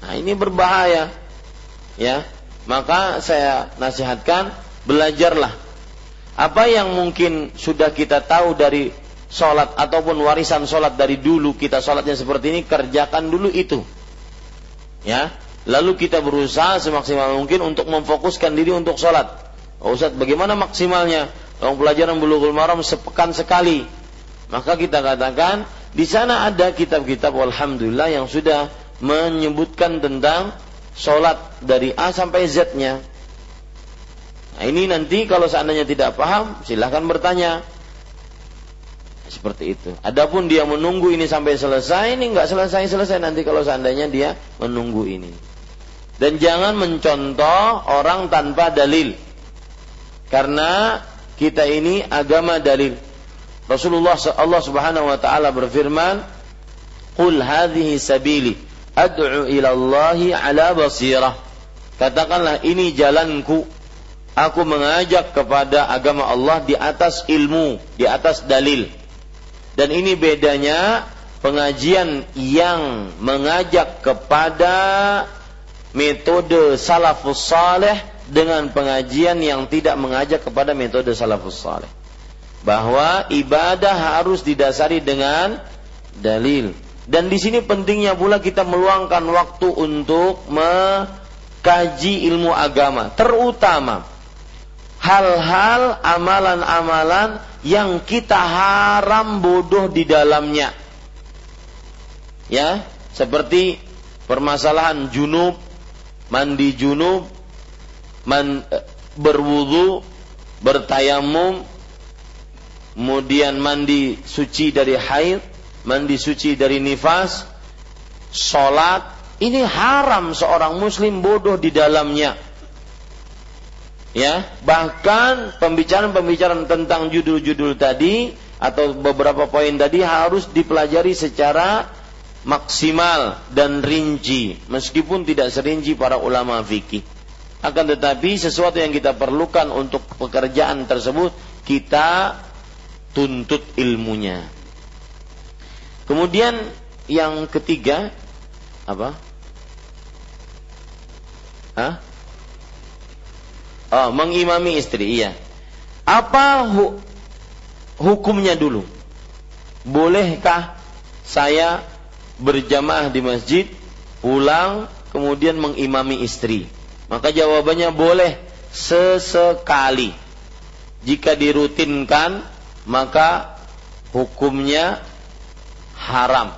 Nah ini berbahaya, ya. Maka saya nasihatkan belajarlah apa yang mungkin sudah kita tahu dari sholat ataupun warisan sholat dari dulu kita sholatnya seperti ini kerjakan dulu itu, ya Lalu kita berusaha semaksimal mungkin untuk memfokuskan diri untuk sholat. Oh Ustaz, bagaimana maksimalnya? Kalau pelajaran bulughul maram sepekan sekali. Maka kita katakan di sana ada kitab-kitab alhamdulillah yang sudah menyebutkan tentang sholat dari A sampai Z-nya. Nah, ini nanti kalau seandainya tidak paham, silahkan bertanya. Seperti itu. Adapun dia menunggu ini sampai selesai, ini nggak selesai-selesai nanti kalau seandainya dia menunggu ini. Dan jangan mencontoh orang tanpa dalil. Karena kita ini agama dalil. Rasulullah Allah Subhanahu wa taala berfirman, "Qul hadhihi sabili ad'u ila Allah ala basirah." Katakanlah ini jalanku. Aku mengajak kepada agama Allah di atas ilmu, di atas dalil. Dan ini bedanya pengajian yang mengajak kepada metode salafus saleh dengan pengajian yang tidak mengajak kepada metode salafus saleh. Bahwa ibadah harus didasari dengan dalil. Dan di sini pentingnya pula kita meluangkan waktu untuk mengkaji ilmu agama, terutama hal-hal amalan-amalan yang kita haram bodoh di dalamnya. Ya, seperti permasalahan junub mandi junub, man, eh, berwudu, bertayamum, kemudian mandi suci dari haid, mandi suci dari nifas, sholat, ini haram seorang muslim bodoh di dalamnya. Ya, bahkan pembicaraan-pembicaraan tentang judul-judul tadi atau beberapa poin tadi harus dipelajari secara maksimal dan rinci. Meskipun tidak serinci para ulama fikih. Akan tetapi sesuatu yang kita perlukan untuk pekerjaan tersebut kita tuntut ilmunya. Kemudian yang ketiga apa? Hah? Oh, mengimami istri, iya. Apa hu hukumnya dulu? Bolehkah saya berjamaah di masjid, pulang, kemudian mengimami istri? Maka jawabannya boleh sesekali. Jika dirutinkan, maka hukumnya haram.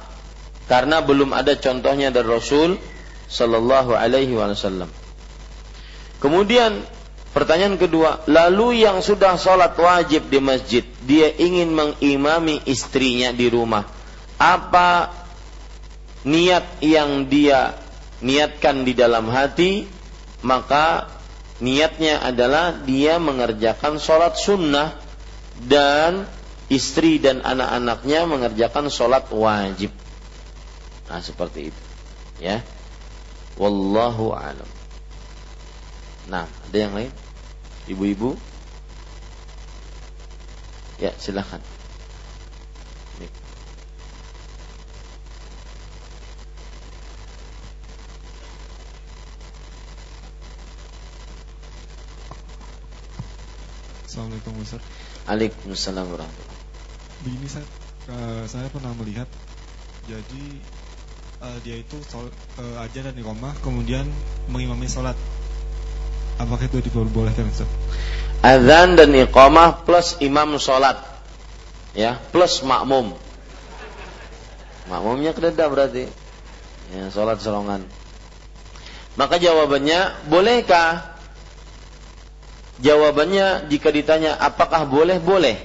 Karena belum ada contohnya dari Rasul Sallallahu Alaihi Wasallam. Kemudian pertanyaan kedua, lalu yang sudah sholat wajib di masjid, dia ingin mengimami istrinya di rumah, apa niat yang dia niatkan di dalam hati, maka niatnya adalah dia mengerjakan sholat sunnah dan istri dan anak-anaknya mengerjakan sholat wajib. Nah seperti itu, ya. Wallahu alam. Nah, ada yang lain? Ibu-ibu? Ya, silahkan. Assalamualaikum Ustaz. Waalaikumsalam warahmatullahi Begini Ustaz, uh, saya pernah melihat jadi uh, dia itu sol, uh, aja dan iqamah kemudian mengimami sholat. Apakah itu diperbolehkan Ustaz? Azan dan iqamah plus imam sholat. Ya, plus makmum. Makmumnya kededa berarti. Ya, sholat selongan. Maka jawabannya, bolehkah? Jawabannya jika ditanya apakah boleh, boleh.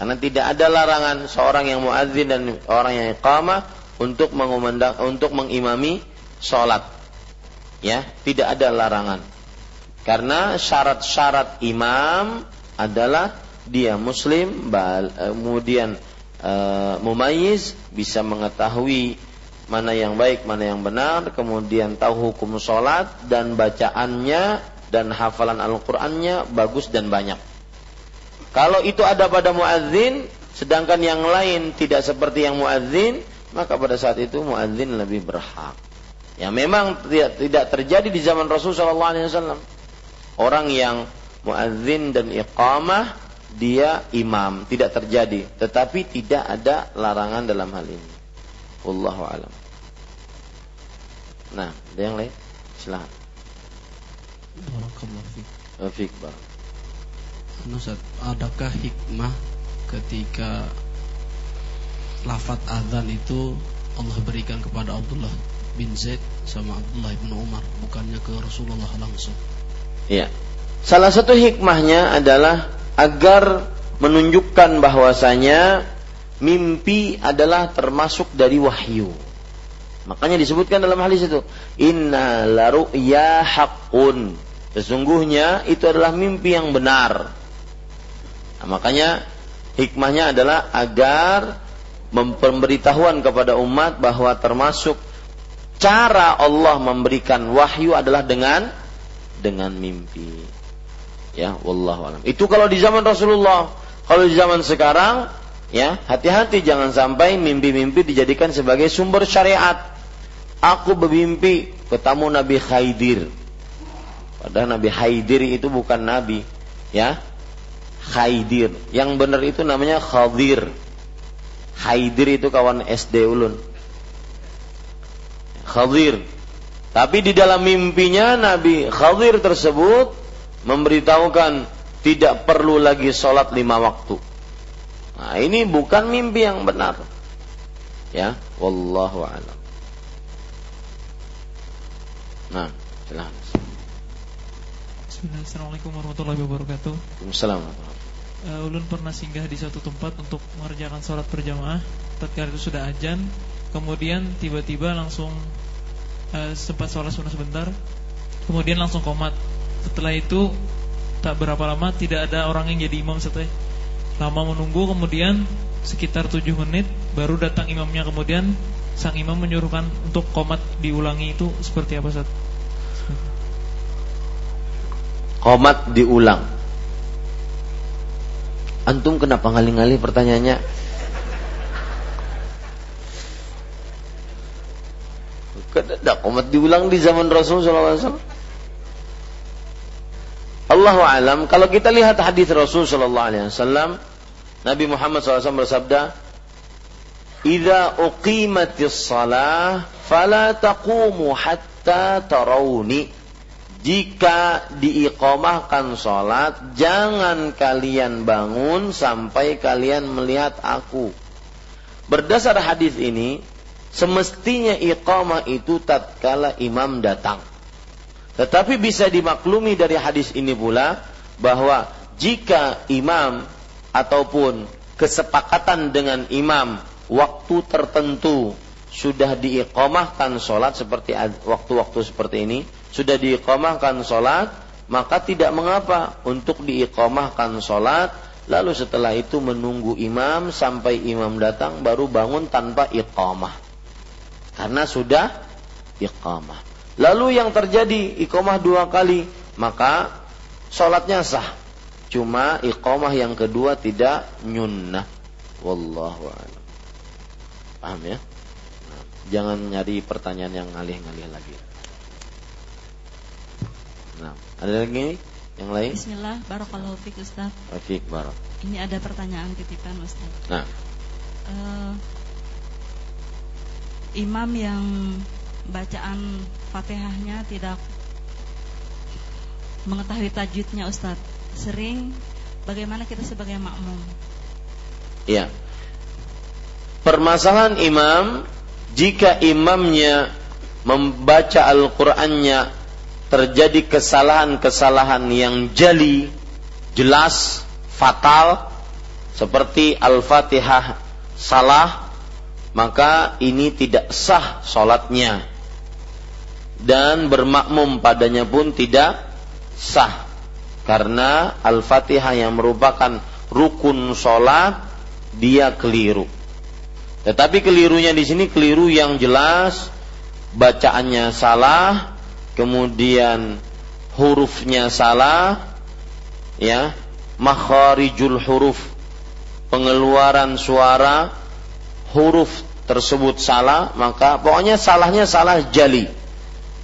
Karena tidak ada larangan seorang yang muadzin dan orang yang iqamah untuk mengumandang untuk mengimami sholat. Ya, tidak ada larangan. Karena syarat-syarat imam adalah dia muslim, kemudian uh, mumayyiz bisa mengetahui mana yang baik, mana yang benar, kemudian tahu hukum sholat dan bacaannya dan hafalan Al-Qur'annya bagus dan banyak. Kalau itu ada pada muadzin, sedangkan yang lain tidak seperti yang muadzin, maka pada saat itu muadzin lebih berhak. Ya memang tidak terjadi di zaman Rasulullah SAW. Orang yang muadzin dan iqamah dia imam, tidak terjadi, tetapi tidak ada larangan dalam hal ini. Wallahu alam. Nah, ada yang lain? Silahkan. Barakallahu fiik. Ustaz, adakah hikmah ketika lafat azan itu Allah berikan kepada Abdullah bin Zaid sama Abdullah bin Umar bukannya ke Rasulullah langsung? Iya. Salah satu hikmahnya adalah agar menunjukkan bahwasanya mimpi adalah termasuk dari wahyu. Makanya disebutkan dalam hadis itu, inna laru'ya haqqun. Sesungguhnya itu adalah mimpi yang benar. Nah, makanya hikmahnya adalah agar memberitahuan kepada umat bahwa termasuk cara Allah memberikan wahyu adalah dengan dengan mimpi. Ya, wallahu alam. Itu kalau di zaman Rasulullah. Kalau di zaman sekarang, ya, hati-hati jangan sampai mimpi-mimpi dijadikan sebagai sumber syariat. Aku bermimpi ketemu Nabi Khaidir. Padahal Nabi Khaidir itu bukan nabi, ya. Khaidir. Yang benar itu namanya Khadir. Khaidir itu kawan SD ulun. Khadir. Tapi di dalam mimpinya Nabi Khadir tersebut memberitahukan tidak perlu lagi sholat lima waktu. Nah, ini bukan mimpi yang benar. Ya, wallahu a'lam. Nah, silahkan. Bismillahirrahmanirrahim. Assalamualaikum warahmatullahi wabarakatuh. Waalaikumsalam. Uh, ulun pernah singgah di suatu tempat untuk mengerjakan sholat berjamaah. Tatkala itu sudah ajan, kemudian tiba-tiba langsung uh, sempat sholat sunnah sebentar, kemudian langsung komat. Setelah itu tak berapa lama tidak ada orang yang jadi imam setelah lama menunggu kemudian sekitar 7 menit baru datang imamnya kemudian sang imam menyuruhkan untuk komat diulangi itu seperti apa Ustaz? Komat diulang. Antum kenapa ngalih-ngalih pertanyaannya? Tidak komat diulang di zaman Rasul SAW. Allah alam. Kalau kita lihat hadis Rasul SAW, Nabi Muhammad SAW bersabda, "Idza uqimatis salah, fala taqumu hatta tarawni." Jika diiqamahkan salat, jangan kalian bangun sampai kalian melihat aku. Berdasar hadis ini, semestinya iqamah itu tatkala imam datang. Tetapi bisa dimaklumi dari hadis ini pula bahwa jika imam ataupun kesepakatan dengan imam waktu tertentu sudah diiqamahkan sholat seperti waktu-waktu seperti ini sudah diiqamahkan sholat maka tidak mengapa untuk diiqamahkan sholat lalu setelah itu menunggu imam sampai imam datang baru bangun tanpa iqamah karena sudah iqamah. Lalu yang terjadi iqamah dua kali maka sholatnya sah. Cuma iqamah yang kedua tidak nyunnah. Wallahu a'lam. Paham ya? Nah, jangan nyari pertanyaan yang ngalih-ngalih lagi. Nah ada lagi yang lain? Bismillah barakallahu fiik Ustaz. Fiik barak. Ini ada pertanyaan titipan Ustaz. Nah. Uh, imam yang bacaan Fatihahnya tidak mengetahui tajwidnya Ustadz. Sering bagaimana kita sebagai makmum? Ya. Permasalahan imam jika imamnya membaca Al-Qur'annya terjadi kesalahan-kesalahan yang jeli, jelas, fatal seperti Al-Fatihah salah, maka ini tidak sah solatnya dan bermakmum padanya pun tidak sah karena Al-Fatihah yang merupakan rukun solat dia keliru. Tetapi kelirunya di sini keliru yang jelas, bacaannya salah, kemudian hurufnya salah, ya, makharijul huruf, pengeluaran suara huruf tersebut salah, maka pokoknya salahnya salah jali.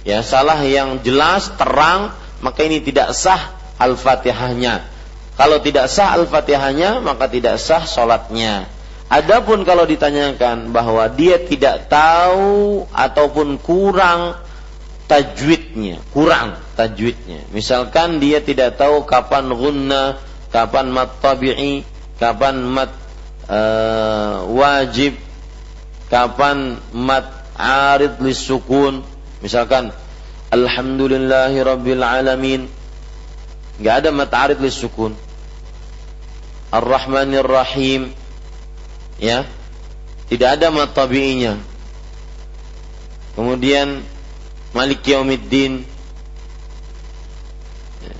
Ya salah yang jelas terang maka ini tidak sah al-fatihahnya. Kalau tidak sah al-fatihahnya maka tidak sah sholatnya. Adapun kalau ditanyakan bahwa dia tidak tahu ataupun kurang tajwidnya kurang tajwidnya. Misalkan dia tidak tahu kapan gunna kapan mat tabi'i kapan mat uh, wajib kapan mat arid lisukun Misalkan Alhamdulillahi Rabbil Alamin. Gak ada mata'arid li sukun. Ar-Rahmanir Rahim. Ya. Tidak ada mat tabi'inya. Kemudian Malik Yaumiddin.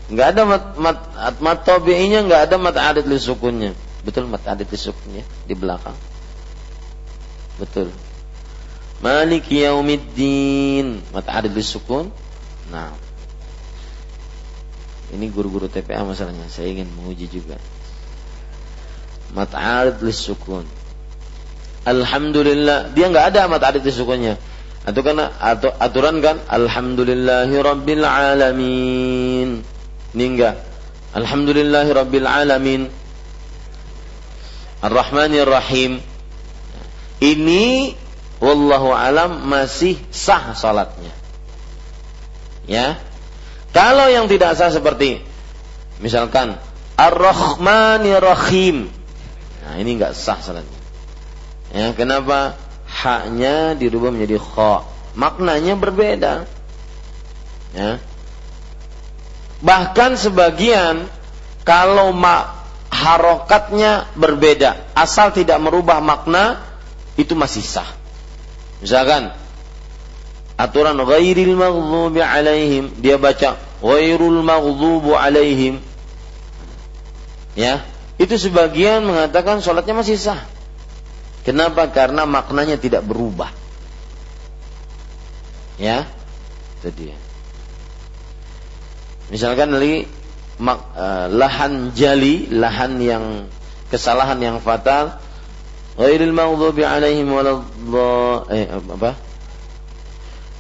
Gak ada mat, mat, mat tabi'inya Gak ada mata'arid li sukunnya Betul mata'arid li sukunnya Di belakang Betul Maliki yaumiddin. Mata'arid sukun. Nah. Ini guru-guru TPA masalahnya. Saya ingin menguji juga. Mat'arid sukun. Alhamdulillah. Dia nggak ada mat'arid sukunnya. Atau kan aturan kan Alhamdulillahi Rabbil Alamin Ini enggak Alhamdulillahi Rabbil Alamin Ar-Rahmanir Rahim Ini wallahu alam masih sah salatnya. Ya. Kalau yang tidak sah seperti misalkan Ar-Rahmanir Rahim. Nah, ini enggak sah salatnya. Ya, kenapa? Haknya dirubah menjadi kha. Maknanya berbeda. Ya. Bahkan sebagian kalau mak harokatnya berbeda, asal tidak merubah makna, itu masih sah. Misalkan aturan ghairil maghdubi alaihim, dia baca ghairul maghdubu alaihim. Ya, itu sebagian mengatakan sholatnya masih sah. Kenapa? Karena maknanya tidak berubah. Ya, itu dia. Misalkan lagi lahan jali, lahan yang kesalahan yang fatal, ghairil maghdubi alaihim eh apa?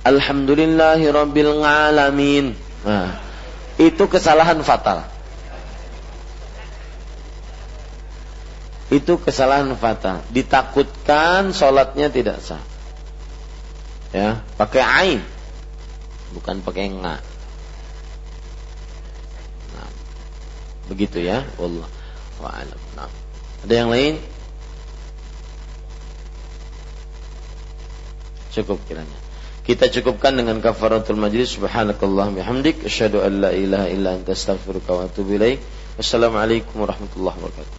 Alhamdulillahi rabbil alamin. Nah, itu kesalahan fatal. Itu kesalahan fatal. Ditakutkan sholatnya tidak sah. Ya pakai ain bukan pakai nga begitu ya Allah wa'alam nah. ada yang lain Cukup kiranya. Kita cukupkan dengan kafaratul majlis. Subhanakallah bihamdik. Asyhadu an la ilaha illa anta astaghfiruka wa atubu ilaik. Wassalamualaikum warahmatullahi wabarakatuh.